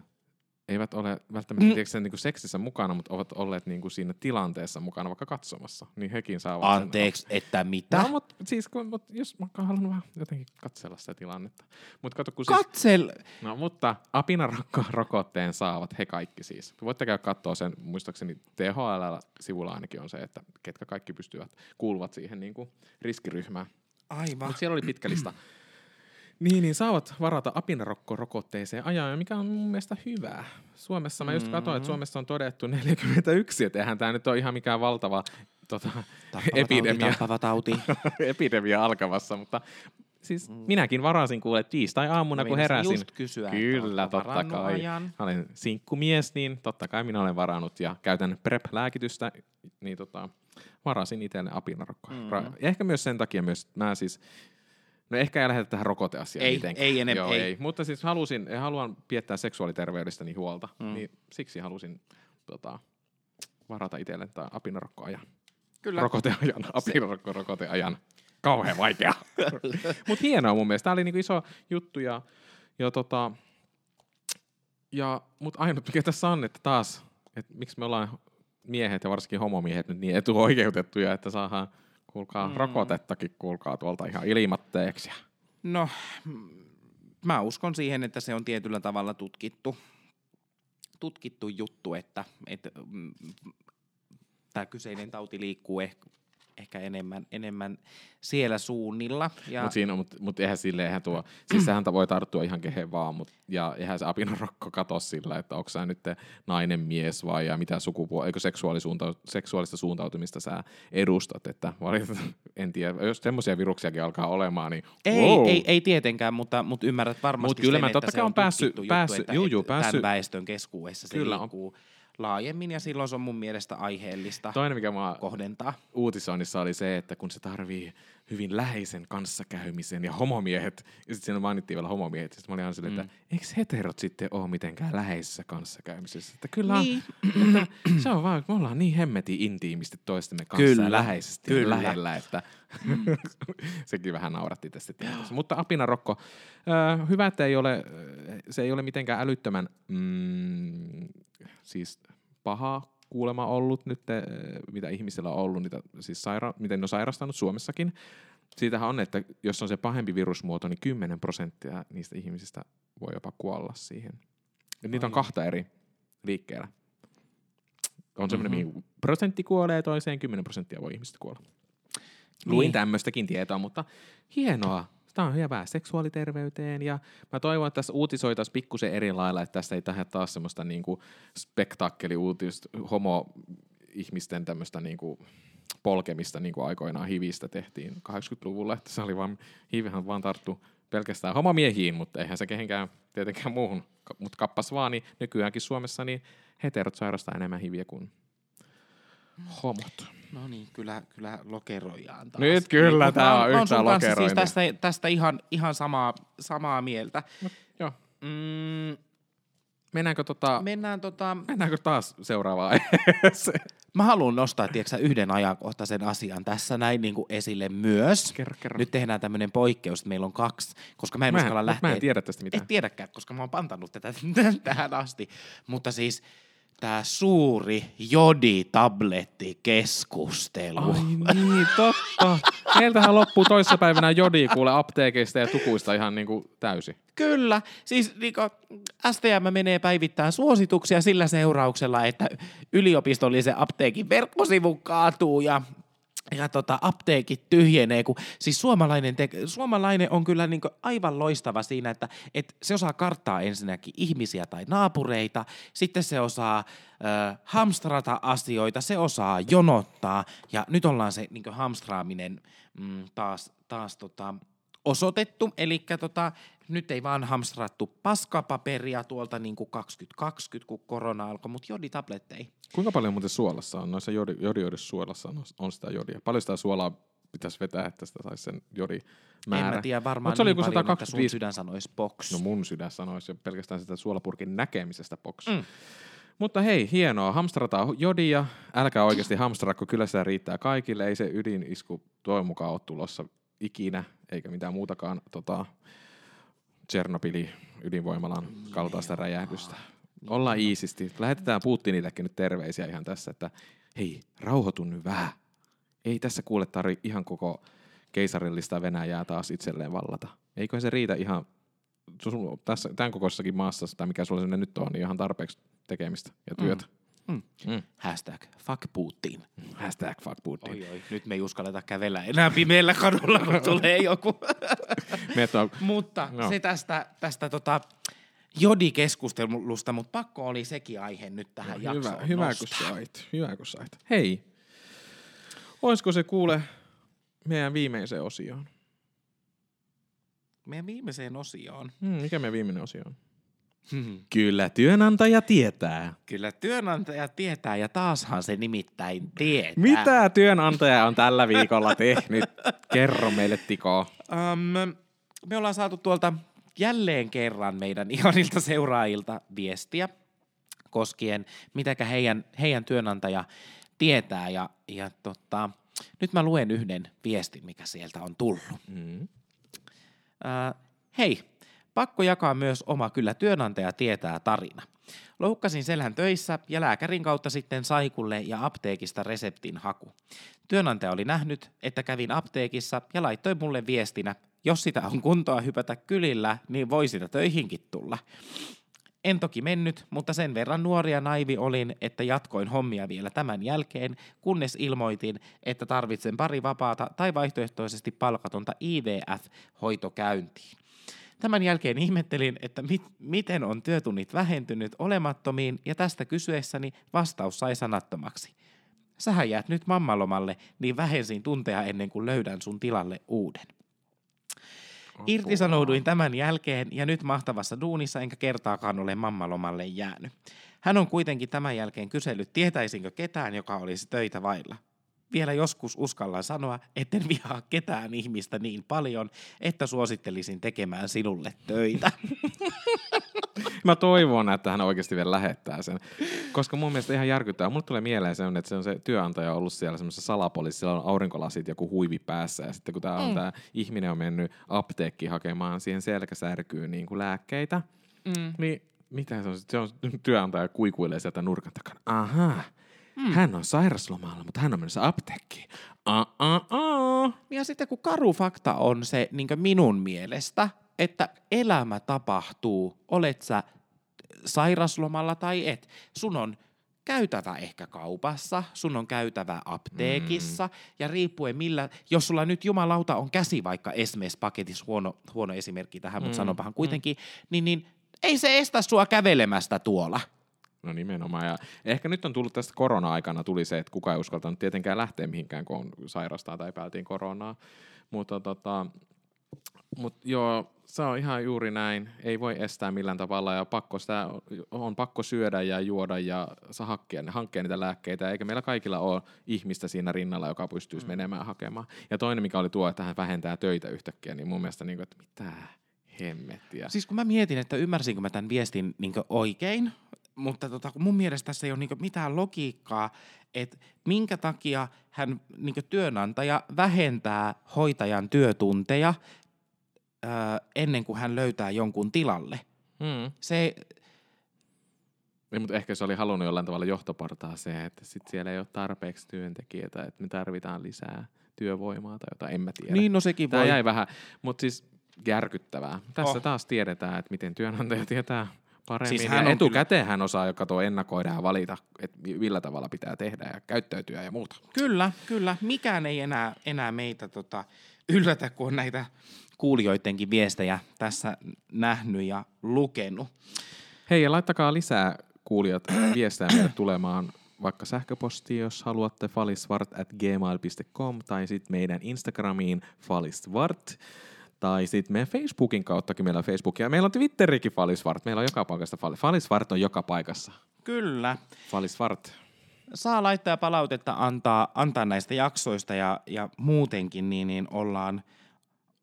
B: eivät ole välttämättä mm. sen, niin kuin seksissä mukana, mutta ovat olleet niin kuin siinä tilanteessa mukana vaikka katsomassa, niin hekin saavat sen
C: Anteeksi, että mitä?
B: No, mutta siis kun, mut, jos mä haluan vähän jotenkin katsella sitä tilannetta. Mutta kato, kun siis,
C: Katsel,
B: no, mutta apinarokotteen saavat he kaikki siis. Voitte käydä katsoa sen, muistaakseni THL-sivulla ainakin on se, että ketkä kaikki pystyvät, kuuluvat siihen niin kuin riskiryhmään.
C: aivan.
B: Mutta siellä oli pitkä lista. Niin, niin saavat varata apinarokko-rokotteeseen ajan, mikä on mun mielestä hyvää. Suomessa, mä just katsoin, että Suomessa on todettu 41, että eihän tämä nyt ole ihan mikään valtava tota,
C: Tappava
B: epidemia,
C: Tauti, tauti. [laughs]
B: epidemia alkamassa, mutta siis minäkin varasin kuule tiistai-aamuna,
C: Mä
B: kun heräsin.
C: just kysyä,
B: Kyllä, totta kai.
C: ajan?
B: Mä olen sinkkumies, niin totta kai minä olen varannut ja käytän PrEP-lääkitystä, niin tota, varasin itselle apinarokkoa.
C: Mm.
B: Mm. Ehkä myös sen takia myös, mä siis, no ehkä ei lähdetä tähän rokoteasiaan
C: Ei,
B: mitenkään.
C: ei enemmän,
B: Joo,
C: ei.
B: ei. Mutta siis halusin, haluan piettää seksuaaliterveydestäni huolta,
C: Mm.
B: mm. niin siksi halusin tota, varata itselle tämä apinarokkoajan.
C: Kyllä.
B: Rokoteajan, apinarokko rokoteajan. Kauhean vaikea. [laughs] Mutta hienoa mun mielestä. Tämä oli niinku iso juttu ja, ja tota, ja, mutta ainut mikä tässä on, että taas, että miksi me ollaan miehet ja varsinkin homomiehet nyt niin etuoikeutettuja, että saadaan, kuulkaa,
C: Mm.
B: mm. rokotettakin, kuulkaa tuolta ihan ilmatteeksi.
C: No, mm, mä uskon siihen, että se on tietyllä tavalla tutkittu, tutkittu juttu, että, että mm, tämä kyseinen tauti liikkuu ehkä, ehkä enemmän, enemmän siellä suunnilla. Ja
B: Mutta siinä, mut, mut eihän sille, eihän tuo, siis sehän voi tarttua ihan kehen vaan, mut, ja eihän se apinarokko kato sillä, että onko sä nyt nainen, mies vai ja mitä sukupuolta, eikö seksuaalisuunta, seksuaalista suuntautumista sä edustat, että en tiedä, jos semmoisia viruksiakin alkaa olemaan, niin
C: ei,
B: wow.
C: ei, ei tietenkään, mutta, mutta ymmärrät varmasti
B: Mut kyllä
C: sen,
B: mä totta kai
C: on
B: on päässyt-
C: juttu, että,
B: juu, juu,
C: että
B: päässyt-
C: tämän väestön keskuudessa se
B: Kyllä on.
C: Laajemmin ja silloin se on mun mielestä aiheellista
B: Toinen, mikä mä
C: kohdentaa.
B: uutisoinnissa oli se, että kun se tarvii hyvin läheisen kanssakäymisen ja homomiehet, ja sitten siinä mainittiin vielä homomiehet, sitten mä olin aina silleen, että
C: Mm.
B: eikö heterot sitten ole mitenkään läheisessä kanssakäymisessä? Että kyllä on,
C: Niin.
B: että se on vaan, me ollaan niin hemmetin intiimisti toistemme kanssa
C: Kyllä,
B: ja läheisesti ja
C: kyllä.
B: lähellä, että [laughs] sekin vähän nauratti tästä tietysti. Mutta apinarokko, äh, hyvä, että ei ole, se ei ole mitenkään älyttömän mm, siis paha kuulema ollut nyt, mitä ihmisillä on ollut, niitä, siis saira- miten ne on sairastanut Suomessakin. Siitähän on, että jos on se pahempi virusmuoto, niin 10 prosenttia niistä ihmisistä voi jopa kuolla siihen. Et niitä on kahta eri liikkeellä. On semmoinen,
C: Mhm.
B: mm-hmm. prosentti kuolee toiseen, 10 prosenttia voi ihmistä kuolla. Luin
C: Niin.
B: tämmöistäkin tietoa, mutta hienoa. Tämä on hyvää seksuaaliterveyteen ja mä toivon, että tässä uutisoitaisiin pikkusen eri lailla, että tässä ei tähän taas semmoista niinku spektaakkeliuutista homo-ihmisten tämmöistä niinku polkemista niin kuin aikoinaan hivistä tehtiin 80-luvulla, että se oli vaan, hivihän vaan tarttu pelkästään homomiehiin, mutta eihän se kehenkään tietenkään muuhun, mutta kappas vaan, niin nykyäänkin Suomessa niin heterot sairastaa enemmän hiviä kuin Homot.
C: No niin, kyllä, kyllä lokeroidaan taas.
B: Nyt kyllä,
C: Niin,
B: tää
C: mä-
B: on
C: mä oon
B: yhtä
C: sun kanssa
B: lokerointia.
C: Siis tästä, tästä ihan, ihan samaa, samaa mieltä.
B: Joo.
C: Mm,
B: Mennäänkö, tota,
C: mennään tota...
B: mennäänkö taas seuraavaan? [laughs]
C: Mä haluan nostaa, tiedätkö, yhden ajankohtaisen asian tässä näin niin kuin esille myös.
B: Kerro, kerro.
C: Nyt tehdään tämmöinen poikkeus, että meillä on kaksi, koska mä en
B: Mä
C: uskalla lähteä.
B: mä en tiedä tästä mitään.
C: Et tiedäkään, koska mä oon pantannut tätä [laughs] tähän asti. Mutta siis tämä suuri joditablettikeskustelu.
B: Ai niin, totta. Meiltähän loppuu toissapäivänä jodi kuule apteekeista ja tukuista ihan niinku täysin.
C: Kyllä, siis niinku, STM menee päivittämään suosituksia sillä seurauksella, että yliopistollisen apteekin verkkosivu kaatuu ja ja tota, apteekit tyhjenee, kun siis suomalainen, te- suomalainen on kyllä niinku aivan loistava siinä, että et se osaa karttaa ensinnäkin ihmisiä tai naapureita, sitten se osaa ö, hamstrata asioita, se osaa jonottaa. Ja nyt ollaan se niinku hamstraaminen mm, taas, taas tota, osoitettu, eli tota, nyt ei vaan hamstrattu paskapaperia tuolta niin kuin 2020, kun korona alkoi, mutta joditabletteja.
B: Kuinka paljon muuten suolassa on? Noissa jodi, jodioidissa suolassa on, on sitä jodia. Paljon sitä suolaa pitäisi vetää, että sitä saisi sen jodi määrä.
C: En mä tiedä varmaan
B: Mut se oli
C: niin paljon, että sun
B: 125
C: sydän sanoisi box.
B: No mun sydän sanoisi jo pelkästään sitä suolapurkin näkemisestä box.
C: Mm.
B: Mutta hei, hienoa. Hamstrataan jodia. Älkää oikeasti hamstraa, kun kyllä sitä riittää kaikille. Ei se ydinisku toivon mukaan ole tulossa ikinä, eikä mitään muutakaan tota, Tsernobyli ydinvoimalan kaltaista räjähdystä. Ollaan iisisti. Lähetetään Putinillekin nyt terveisiä ihan tässä, että hei, rauhoitu nyt vähän. Ei tässä kuule tarvi ihan koko keisarillista Venäjää taas itselleen vallata. Eikö se riitä ihan tässä, tämän kokoisessakin maassa, tai mikä sulla sinne nyt on, niin ihan tarpeeksi tekemistä ja työtä.
C: Mm.
B: Mm.
C: Hashtag fuck Putin.
B: Hashtag fuck Putin.
C: Oi, oi, nyt me ei uskalleta kävellä enää [laughs] pimeällä kadulla, kun tulee joku. [laughs] Mutta
B: Joo.
C: se tästä, tästä tota, jodikeskustelusta, mutta pakko oli sekin aihe nyt tähän
B: hyvä,
C: jaksoon
B: hyvä kun
C: nostaa.
B: sait. Hyvä kun sait. Hei, olisiko se kuule meidän viimeiseen osioon?
C: Meidän viimeiseen osioon.
B: Hmm, mikä meidän viimeinen osio on? Kyllä työnantaja tietää.
C: Kyllä työnantaja tietää ja taashan se nimittäin tietää.
B: Mitä työnantaja on tällä viikolla tehnyt? Kerro meille, Tiko.
C: Um, me ollaan saatu tuolta jälleen kerran meidän ihanilta seuraajilta viestiä koskien, mitäkä heidän, heidän työnantaja tietää. Ja, ja tota, nyt mä luen yhden viestin, mikä sieltä on tullut.
B: Mm.
C: Äh, hei, pakko jakaa myös oma kyllä työnantaja tietää tarina. Loukkasin selän töissä ja lääkärin kautta sitten saikulle ja apteekista reseptin haku. Työnantaja oli nähnyt, että kävin apteekissa ja laittoi mulle viestinä, jos sitä on kuntoa hypätä kylillä, niin voi sitä töihinkin tulla. En toki mennyt, mutta sen verran nuori ja naivi olin, että jatkoin hommia vielä tämän jälkeen, kunnes ilmoitin, että tarvitsen pari vapaata tai vaihtoehtoisesti palkatonta IVF-hoitokäyntiin. Tämän jälkeen ihmettelin, että mit, miten on työtunnit vähentynyt olemattomiin ja tästä kysyessäni vastaus sai sanattomaksi. Sähän jäät nyt mammalomalle, niin vähensin tunteja ennen kuin löydän sun tilalle uuden. Irtisanouduin tämän jälkeen ja nyt mahtavassa duunissa enkä kertaakaan ole mammalomalle jäänyt. Hän on kuitenkin tämän jälkeen kysellyt, tietäisinkö ketään, joka olisi töitä vailla. Vielä joskus uskallan sanoa, etten vihaa ketään ihmistä niin paljon, että suosittelisin tekemään sinulle töitä. [laughs]
B: Mä toivon, että hän oikeasti vielä lähettää sen. Koska mun mielestä ihan järkyttää. Mulle tulee mieleen se, että se on se työnantaja ollut siellä semmoisessa salapolissa, siellä on aurinkolasit joku huivi päässä. Ja sitten kun tää on
C: Mm.
B: tää ihminen on mennyt apteekkiin hakemaan siihen selkäsärkyyn niin kuin lääkkeitä,
C: Mm.
B: niin mitä se on? Se on työnantaja kuikuilee sieltä nurkan takana. Aha, mm. hän on sairaslomalla, mutta hän on menossa apteekkiin. Ah.
C: Ja sitten kun karu fakta on se niin minun mielestä, että elämä tapahtuu, olet sä sairaslomalla tai et. Sun on käytävä ehkä kaupassa, sun on käytävä apteekissa, mm. ja riippuen millä, jos sulla nyt jumalauta on käsi vaikka esimerkiksi paketissa, huono, huono esimerkki tähän, mutta
B: Mm,
C: sanopahan kuitenkin, niin, niin ei se estä sua kävelemästä tuolla.
B: No nimenomaan. Ja ehkä nyt on tullut tästä korona-aikana tuli se, että kukaan ei uskaltanut tietenkään lähteä mihinkään, kun on sairastaa tai päätiin koronaa. Mutta tota, Mutta joo, se on ihan juuri näin. Ei voi estää millään tavalla ja pakko sitä, on pakko syödä ja juoda ja hankkia, hankkia niitä lääkkeitä. Eikä meillä kaikilla ole ihmistä siinä rinnalla, joka pystyisi mm. menemään hakemaan. Ja toinen, mikä oli tuo, että hän vähentää töitä yhtäkkiä, niin mun mielestä, niin kuin, että mitä hemmettiä.
C: Siis kun mä mietin, että ymmärsinkö mä tämän viestin niin oikein, mutta tota, mun mielestä tässä ei ole niin mitään logiikkaa, että minkä takia hän niin työnantaja vähentää hoitajan työtunteja ö, ennen kuin hän löytää jonkun tilalle.
B: Mm.
C: Se,
B: niin, mutta ehkä se oli halunnut jollain tavalla johtopartaa se, että sit siellä ei ole tarpeeksi työntekijöitä, että me tarvitaan lisää työvoimaa tai jotain, en mä tiedä.
C: Niin, no sekin
B: Tämä
C: voi.
B: jäi vähän, mutta siis järkyttävää. Tässä
C: Oh.
B: taas tiedetään, että miten työnantaja tietää paremmin.
C: Siis hän on
B: etukäteen hän osaa jo katoa ennakoida ja valita, että millä tavalla pitää tehdä ja käyttäytyä ja muuta.
C: Kyllä, kyllä. Mikään ei enää, enää meitä tota, yllätä, kun on näitä kuulijoidenkin viestejä tässä nähnyt ja lukenut.
B: Hei, ja laittakaa lisää kuulijat [clears throat] viestejä meille tulemaan vaikka sähköpostiin, jos haluatte falisvart at gmail.com tai sitten meidän Instagramiin falisvart tai sitten meidän Facebookin kauttakin meillä on Facebook ja meillä on Twitterikin falisvart. Meillä on joka paikassa fali- falisvart on joka paikassa.
C: Kyllä.
B: Falisvart.
C: Saa laittaa palautetta antaa, antaa näistä jaksoista ja, ja muutenkin, niin, niin ollaan,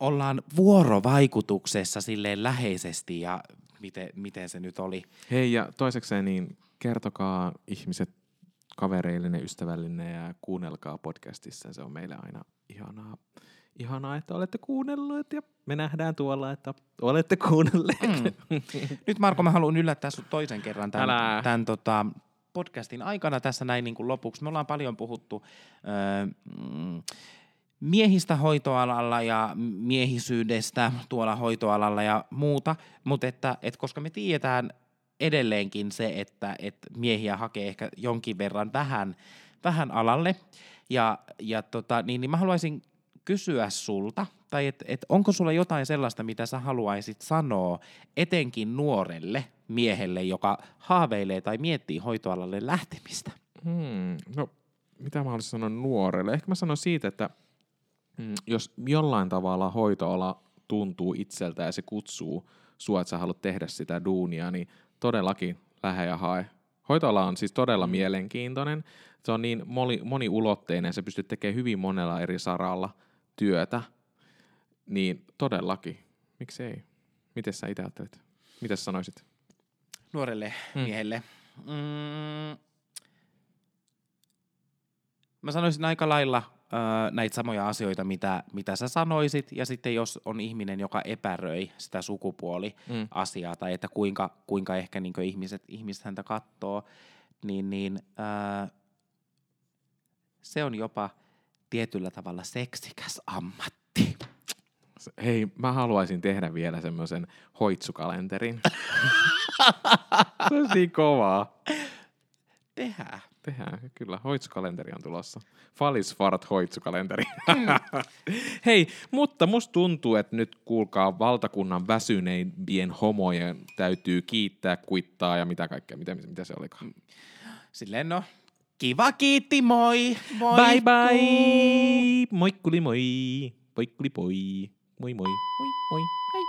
C: ollaan vuorovaikutuksessa silleen läheisesti ja miten, miten se nyt oli.
B: Hei ja toisekseen niin kertokaa ihmiset kavereillinen, ystävällinen ja kuunnelkaa podcastissa. Se on meille aina ihanaa. Ihanaa, että olette kuunnelleet ja me nähdään tuolla, että olette kuunnelleet.
C: Mm. [laughs] Nyt Marko, mä haluan yllättää sut toisen kerran tämän,
B: Älä.
C: tämän tota, podcastin aikana tässä näin niin kuin lopuksi. Me ollaan paljon puhuttu öö, mm, miehistä hoitoalalla ja miehisyydestä tuolla hoitoalalla ja muuta, mutta että, että koska me tiedetään edelleenkin se, että, että miehiä hakee ehkä jonkin verran vähän, vähän alalle, ja, ja tota, niin, niin mä haluaisin kysyä sulta, tai että et onko sulla jotain sellaista, mitä sä haluaisit sanoa etenkin nuorelle miehelle, joka haaveilee tai miettii hoitoalalle lähtemistä?
B: Hmm, no, mitä mä haluaisin sanoa nuorelle? Ehkä mä sanon siitä, että mm, jos jollain tavalla hoitoala tuntuu itseltä ja se kutsuu sua, että sä haluat tehdä sitä duunia, niin todellakin lähde ja hae. Hoitoala on siis todella mielenkiintoinen. Se on niin moni, moniulotteinen, se pystyy tekemään hyvin monella eri saralla työtä. Niin todellakin, miksi ei? Miten sä itse ajattelet? Mitä sanoisit?
C: nuorelle
B: Mm.
C: miehelle? Mm, mä sanoisin aika lailla näitä samoja asioita, mitä, mitä sä sanoisit, ja sitten jos on ihminen, joka epäröi sitä sukupuoliasiaa,
B: Mm.
C: tai että kuinka, kuinka ehkä niin ihmiset, ihmiset häntä katsoo, niin, niin ö, se on jopa tietyllä tavalla seksikäs ammatti.
B: Hei, mä haluaisin tehdä vielä semmoisen hoitsukalenterin. [laughs] se olisi niin kovaa.
C: Tehdään.
B: Tehdään, kyllä. Hoitsukalenteri on tulossa. Falisfart hoitsukalenteri. [laughs] Hei, mutta musta tuntuu, että nyt kuulkaa valtakunnan väsyneimpien homojen täytyy kiittää, kuittaa ja mitä kaikkea. Mitä, mitä se olikaan?
C: Silleen no, kiva kiitti, moi! moi
B: Bye bye! Moikkuli moi! Moikkuli poi! Moi moi! Moi moi! Bye!